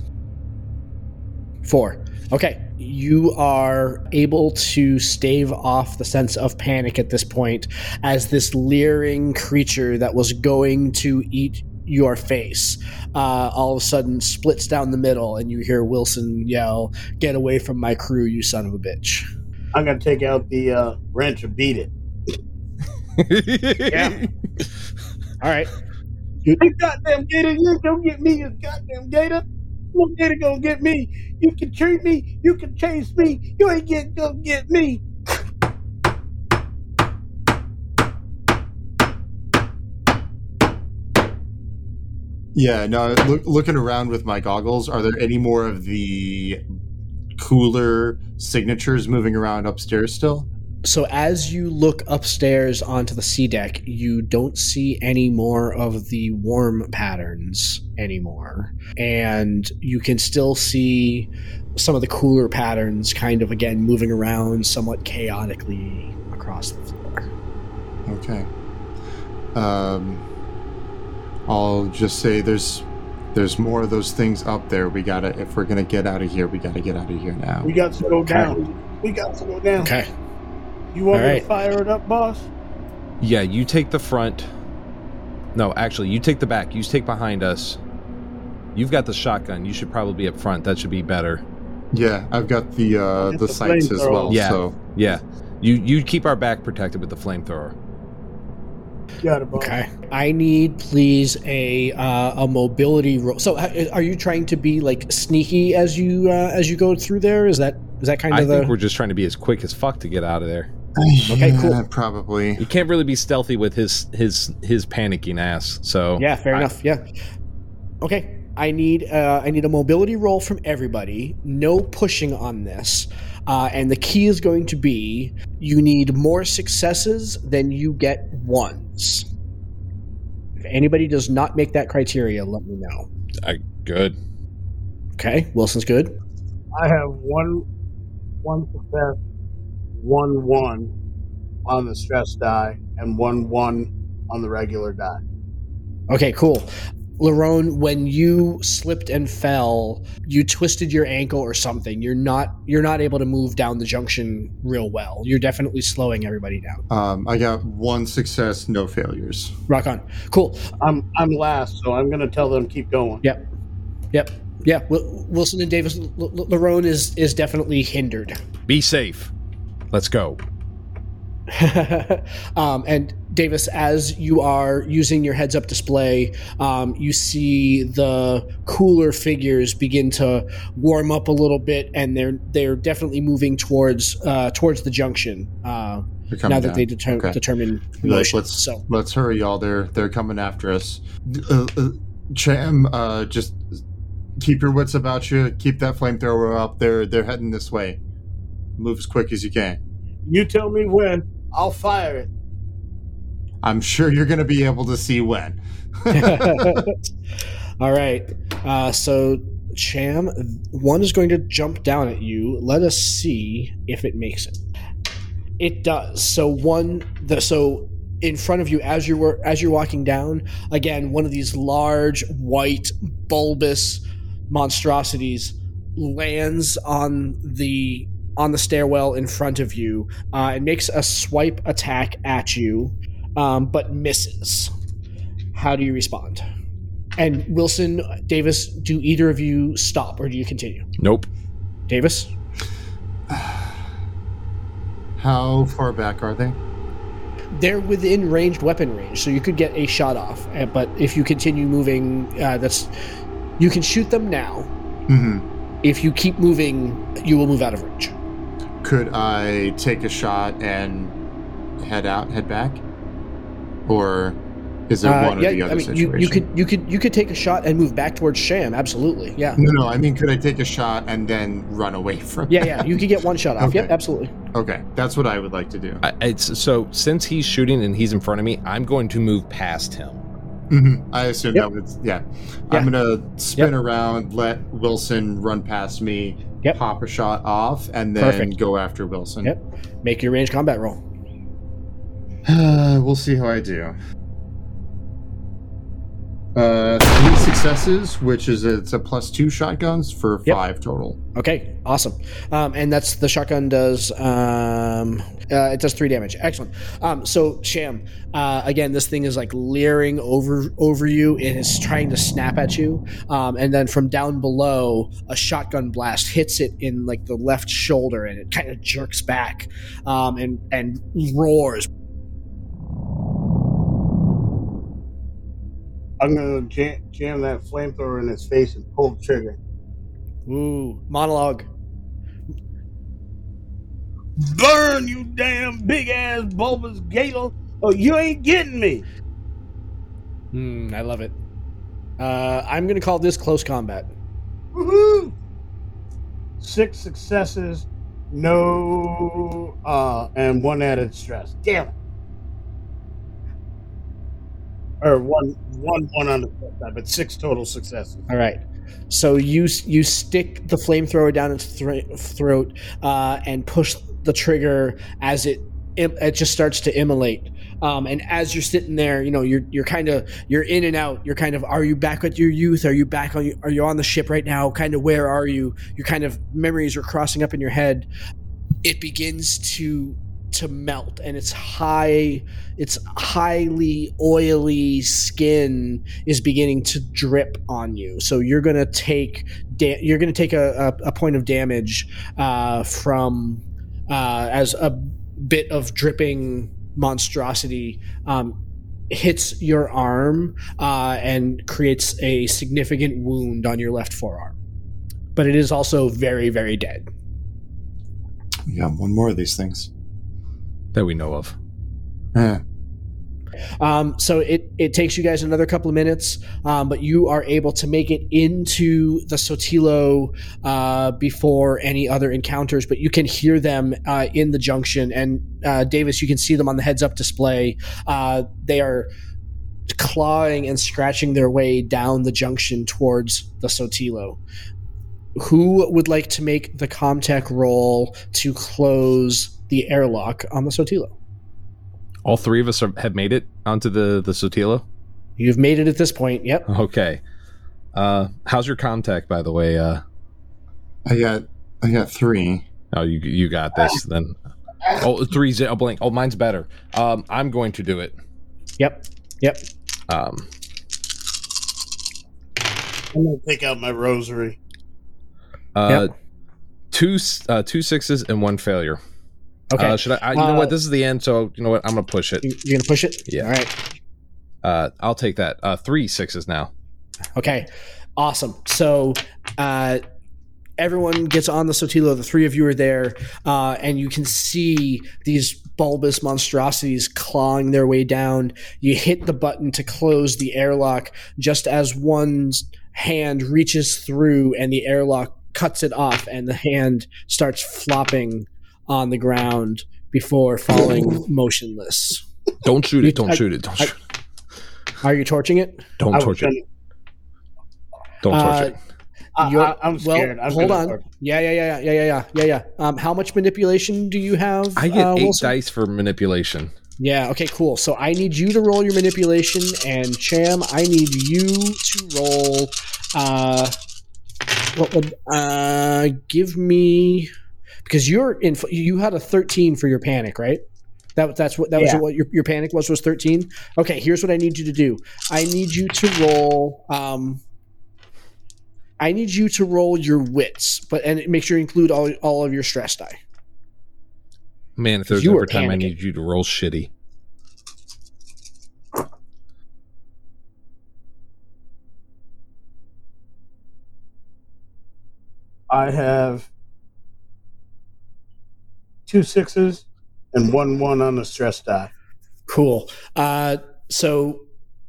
Four. Okay. You are able to stave off the sense of panic at this point as this leering creature that was going to eat your face uh, all of a sudden splits down the middle, and you hear Wilson yell, Get away from my crew, you son of a bitch. I'm gonna take out the uh, wrench and beat it. Yeah. All right. You goddamn gator, you ain't gonna get me, you goddamn gator. No gator gonna get me. You can treat me, you can chase me, you ain't get gonna get me. Yeah, no, look, looking around with my goggles, are there any more of the cooler signatures moving around upstairs still? So as you look upstairs onto the C deck, you don't see any more of the warm patterns anymore. And you can still see some of the cooler patterns kind of again moving around somewhat chaotically across the floor. Okay. Um, I'll just say there's there's more of those things up there. We gotta if we're gonna get out of here, we gotta get out of here now. We got to go down. We got to go down. Okay. You want All me right. to fire it up, boss? Yeah, you take the front. No, actually, you take the back. You take behind us. You've got the shotgun. You should probably be up front. That should be better. Yeah, I've got the uh, the the sights as well. Yeah. So Yeah, you you keep our back protected with the flamethrower. Got it, boss. Okay. I need please a uh, a mobility roll. So are you trying to be like sneaky as you uh, as you go through there? Is that is that kind I of I think the we're just trying to be as quick as fuck to get out of there. Okay, Yeah, cool. Probably. You can't really be stealthy with his his his panicking ass. So Yeah, fair I- enough. Yeah. Okay. I need uh, I need a mobility roll from everybody. No pushing on this, uh, and the key is going to be you need more successes than you get ones. If anybody does not make that criteria, let me know. I, good. Okay, Wilson's good. I have one one success, one one on the stress die, and one one on the regular die. Okay, cool. Larone, when you slipped and fell, you twisted your ankle or something. You're not you're not able to move down the junction real well. You're definitely slowing everybody down. Um, I got one success, no failures. Rock on. Cool. I'm I'm last, so I'm gonna tell them keep going. Yep. Yep. Yeah. Wilson and Davis. L- L- Larone is is definitely hindered. Be safe. Let's go. um, and Davis, as you are using your heads up display, um, you see the cooler figures begin to warm up a little bit, and they're they're definitely moving towards uh, towards the junction uh, They're coming now that down. they deter- Okay. determine Like, motion. let's So let's hurry, y'all. They're they're coming after us. Uh, uh, Cham, uh, just keep your wits about you. Keep that flamethrower up. They're they're heading this way. Move as quick as you can. You tell me when, I'll fire it. I'm sure you're going to be able to see when. All right. Uh, so, Cham, one is going to jump down at you. Let us see if it makes it. It does. So one, the so in front of you as you're as you're walking down, again, one of these large white bulbous monstrosities lands on the on the stairwell in front of you uh, and makes a swipe attack at you, um, but misses. How do you respond? And Wilson, Davis, do either of you stop or do you continue? Nope. Davis? How far back are they? They're within ranged weapon range, so you could get a shot off. uh, But if you continue moving, uh, that's you can shoot them now. hmm If you keep moving, you will move out of range. Could I take a shot and head out, head back, or is it Uh, one or the other I mean, situation? you, you could you could you could take a shot and move back towards Cham. Absolutely, yeah, No, no. I mean, could I take a shot and then run away from? yeah, yeah. You could get one shot off. Yep, Okay. absolutely. Okay, that's what I would like to do. I, it's so since he's shooting and he's in front of me, I'm going to move past him. hmm I assume Yep. that was yeah. Yeah. I'm gonna spin Yep. around, let Wilson run past me, Yep. pop a shot off, and then Perfect. go after Wilson. Yep. Make your range combat roll. we'll see how I do. Uh, three successes, which is it's a plus two shotguns for Yep. five total. Okay, awesome. Um, and that's the shotgun does um, uh, it does three damage. Excellent. Um, so Cham, uh, again, this thing is like leering over over you. It is trying to snap at you, um, and then from down below, a shotgun blast hits it in like the left shoulder, and it kind of jerks back um, and and roars. I'm gonna jam, jam that flamethrower in his face and pull the trigger. Ooh, monologue. Burn, you damn big ass bulbous gator! Oh, you ain't getting me. Hmm, I love it. Uh, I'm gonna call this close combat. Woohoo! Six successes, no, uh, and one added stress. Damn it. Or one, one, one on the stress side, but six total successes. All right. So you you stick the flamethrower down its thro- throat uh, and push the trigger as it it just starts to immolate. Um, and as you're sitting there, you know you're you're kind of you're in and out. You're kind of are you back with your youth? Are you back on? Are you on the ship right now? Kind of where are you? Your kind of memories are crossing up in your head. It begins to to melt, and it's high. It's highly oily skin is beginning to drip on you. So you're gonna take da- you're gonna take a, a, a point of damage uh, from uh, as a bit of dripping monstrosity um, hits your arm uh, and creates a significant wound on your left forearm. But it is also very very dead. Yeah, one more of these things. That we know of. Eh. Um, so it, it takes you guys another couple of minutes, um, but you are able to make it into the Sotillo uh, before any other encounters. But you can hear them uh, in the junction, and uh, Davis, you can see them on the heads up display. Uh, they are clawing and scratching their way down the junction towards the Sotillo. Who would like to make the Comtech roll to close the airlock on the Sotillo? All three of us are, have made it onto the the Sotillo. You've made it at this point. Yep. Okay. Uh, how's your contact, by the way? Uh, I got I got three. oh, you you got this then. Oh, three zero blank. Oh, mine's better. Um, I'm going to do it. Yep. Yep. Um, I'm gonna take out my rosary. uh, two uh, two sixes and one failure. Okay. Uh, should I, I? You know Uh, what? This is the end, so you know what? I'm gonna push it. You- You're gonna push it. Yeah. All right. Uh, I'll take that. Uh, three sixes now. Okay, awesome. So uh, everyone gets on the Sotillo. The three of you are there, uh, and you can see these bulbous monstrosities clawing their way down. You hit the button to close the airlock just as one's hand reaches through, and the airlock cuts it off, and the hand starts flopping on the ground before falling motionless. Don't shoot it. Don't I- shoot it. Don't I- shoot. It. Are you torching it? Don't I torch it. Don't Uh, torch it. I, You're- I, I'm scared. Well, I'm hold on. start- Yeah, yeah, yeah, yeah, yeah, yeah, yeah, yeah. Um, how much manipulation do you have? I get uh, eight Wilson? dice for manipulation. Yeah. Okay. Cool. So I need you to roll your manipulation, and Cham, I need you to roll. Uh, what would uh give me? Because you're in. You had a thirteen for your panic, right? That that's what that was what your, your panic was was thirteen. Okay. Here's what I need you to do. I need you to roll. Um, I need you to roll your wits, but and make sure you include all all of your stress die. Man, if there's You ever time I need you to roll shitty. I have two sixes and one one on the stress die. Cool. Uh, so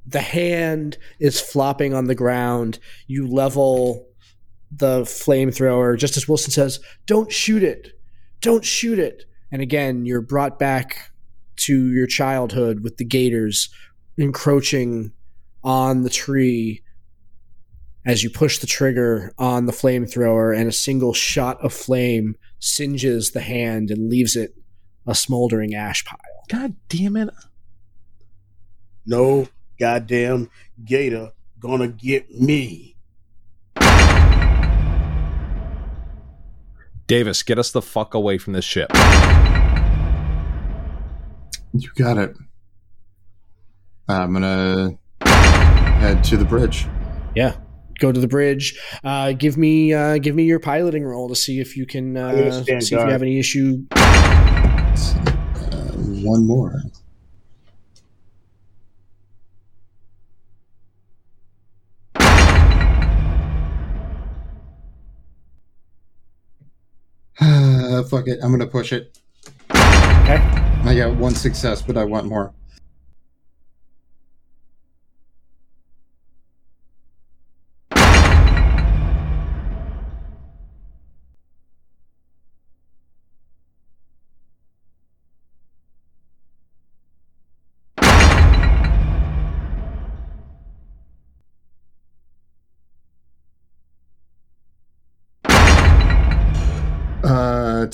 the hand is flopping on the ground. You level the flamethrower just as Wilson says, Don't shoot it. Don't shoot it. And again, you're brought back to your childhood with the gators encroaching on the tree as you push the trigger on the flamethrower, and a single shot of flame singes the hand and leaves it a smoldering ash pile. God damn it. No goddamn gator gonna get me. Davis, get us the fuck away from this ship. You got it. I'm gonna head to the bridge. Yeah. Go to the bridge. Uh, give me uh, give me your piloting roll to see if you can uh, stand see if you have any issue. Uh, one more. Fuck it. I'm gonna push it. Okay. I got one success, but I want more.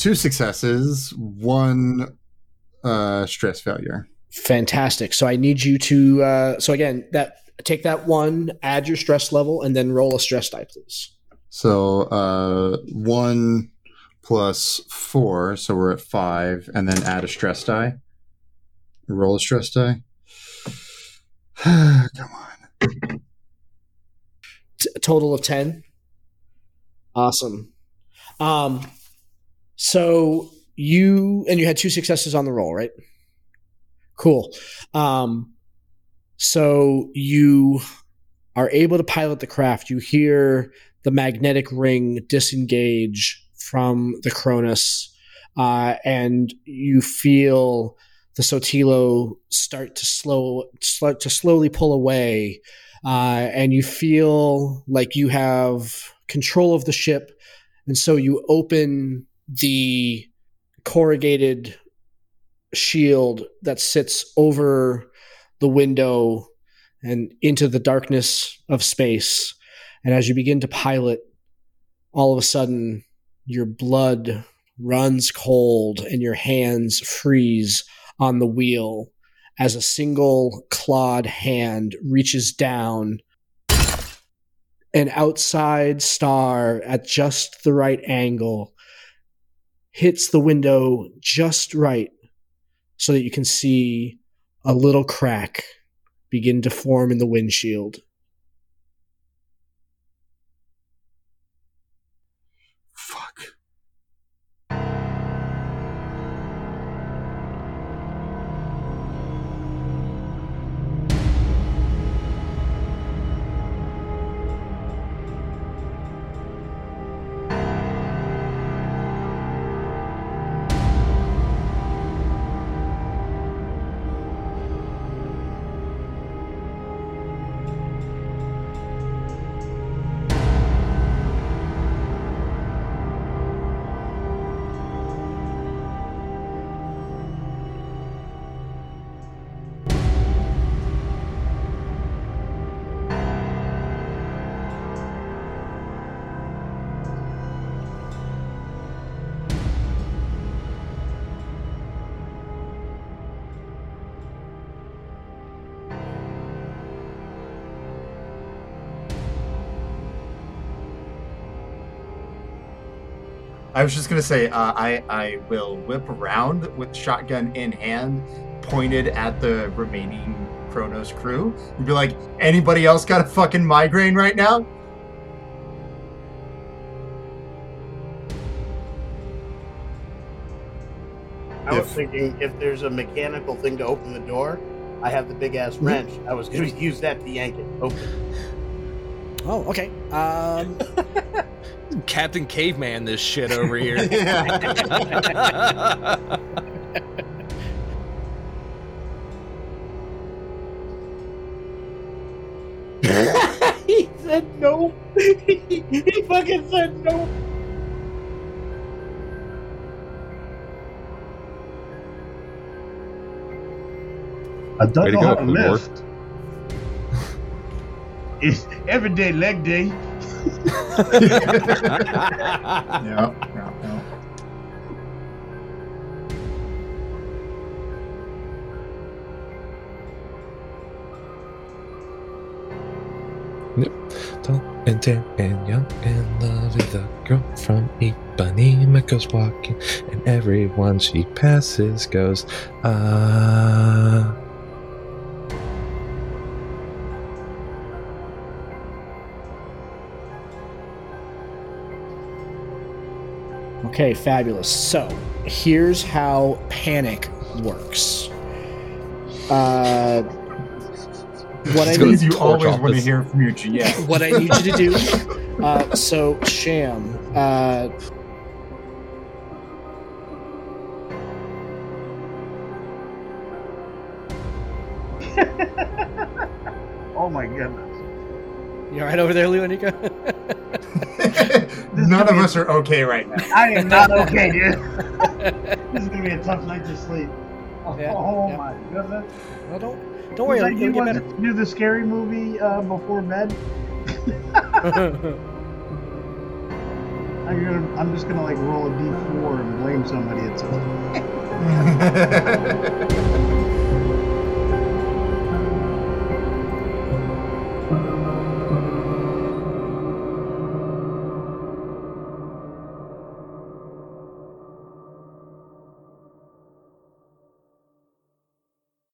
Two successes, one uh, stress failure. Fantastic. So I need you to. Uh, so again, that take that one, add your stress level, and then roll a stress die, please. So uh, one plus four, so we're at five, and then add a stress die. Roll a stress die. Come on. T- a total of 10 awesome um so you and you had two successes on the roll right? Cool. Um so you are able to pilot the craft. You hear the magnetic ring disengage from the Cronus uh, and you feel the Sotillo start to slow start to slowly pull away uh, and you feel like you have control of the ship, and so you open the corrugated shield that sits over the window, and into the darkness of space. And as you begin to pilot, all of a sudden your blood runs cold and your hands freeze on the wheel as a single clawed hand reaches down an outside star at just the right angle hits the window just right so that you can see a little crack begin to form in the windshield. I was just gonna say, uh, I I will whip around with shotgun in hand, pointed at the remaining Cronus crew, and be like, "Anybody else got a fucking migraine right now?" I was If- thinking if there's a mechanical thing to open the door, I have the big ass wrench. I was going to use that to yank it open. Oh, okay. Um, Captain Caveman, this shit over here. he said no. he fucking said no. I don't Way to know how to Fedor. lift. It's everyday leg day. Yeah. Tall and tan and young and lovely, the girl from Ipanema goes walking, and everyone she passes goes, ah. Okay, fabulous. So here's how panic works. Uh, what I need you always off want to hear from your GM. what I need you to do. Uh, so Cham, uh, Oh my goodness. you all right over there, Leonica? None of us are okay right now. I am not okay, dude. this is gonna be a tough night to sleep. Oh, Yeah, oh yeah. my goodness. well, don't don't worry, Was I you want to do the scary movie uh, before bed? I'm, gonna, I'm just gonna like roll a d4 and blame somebody at some.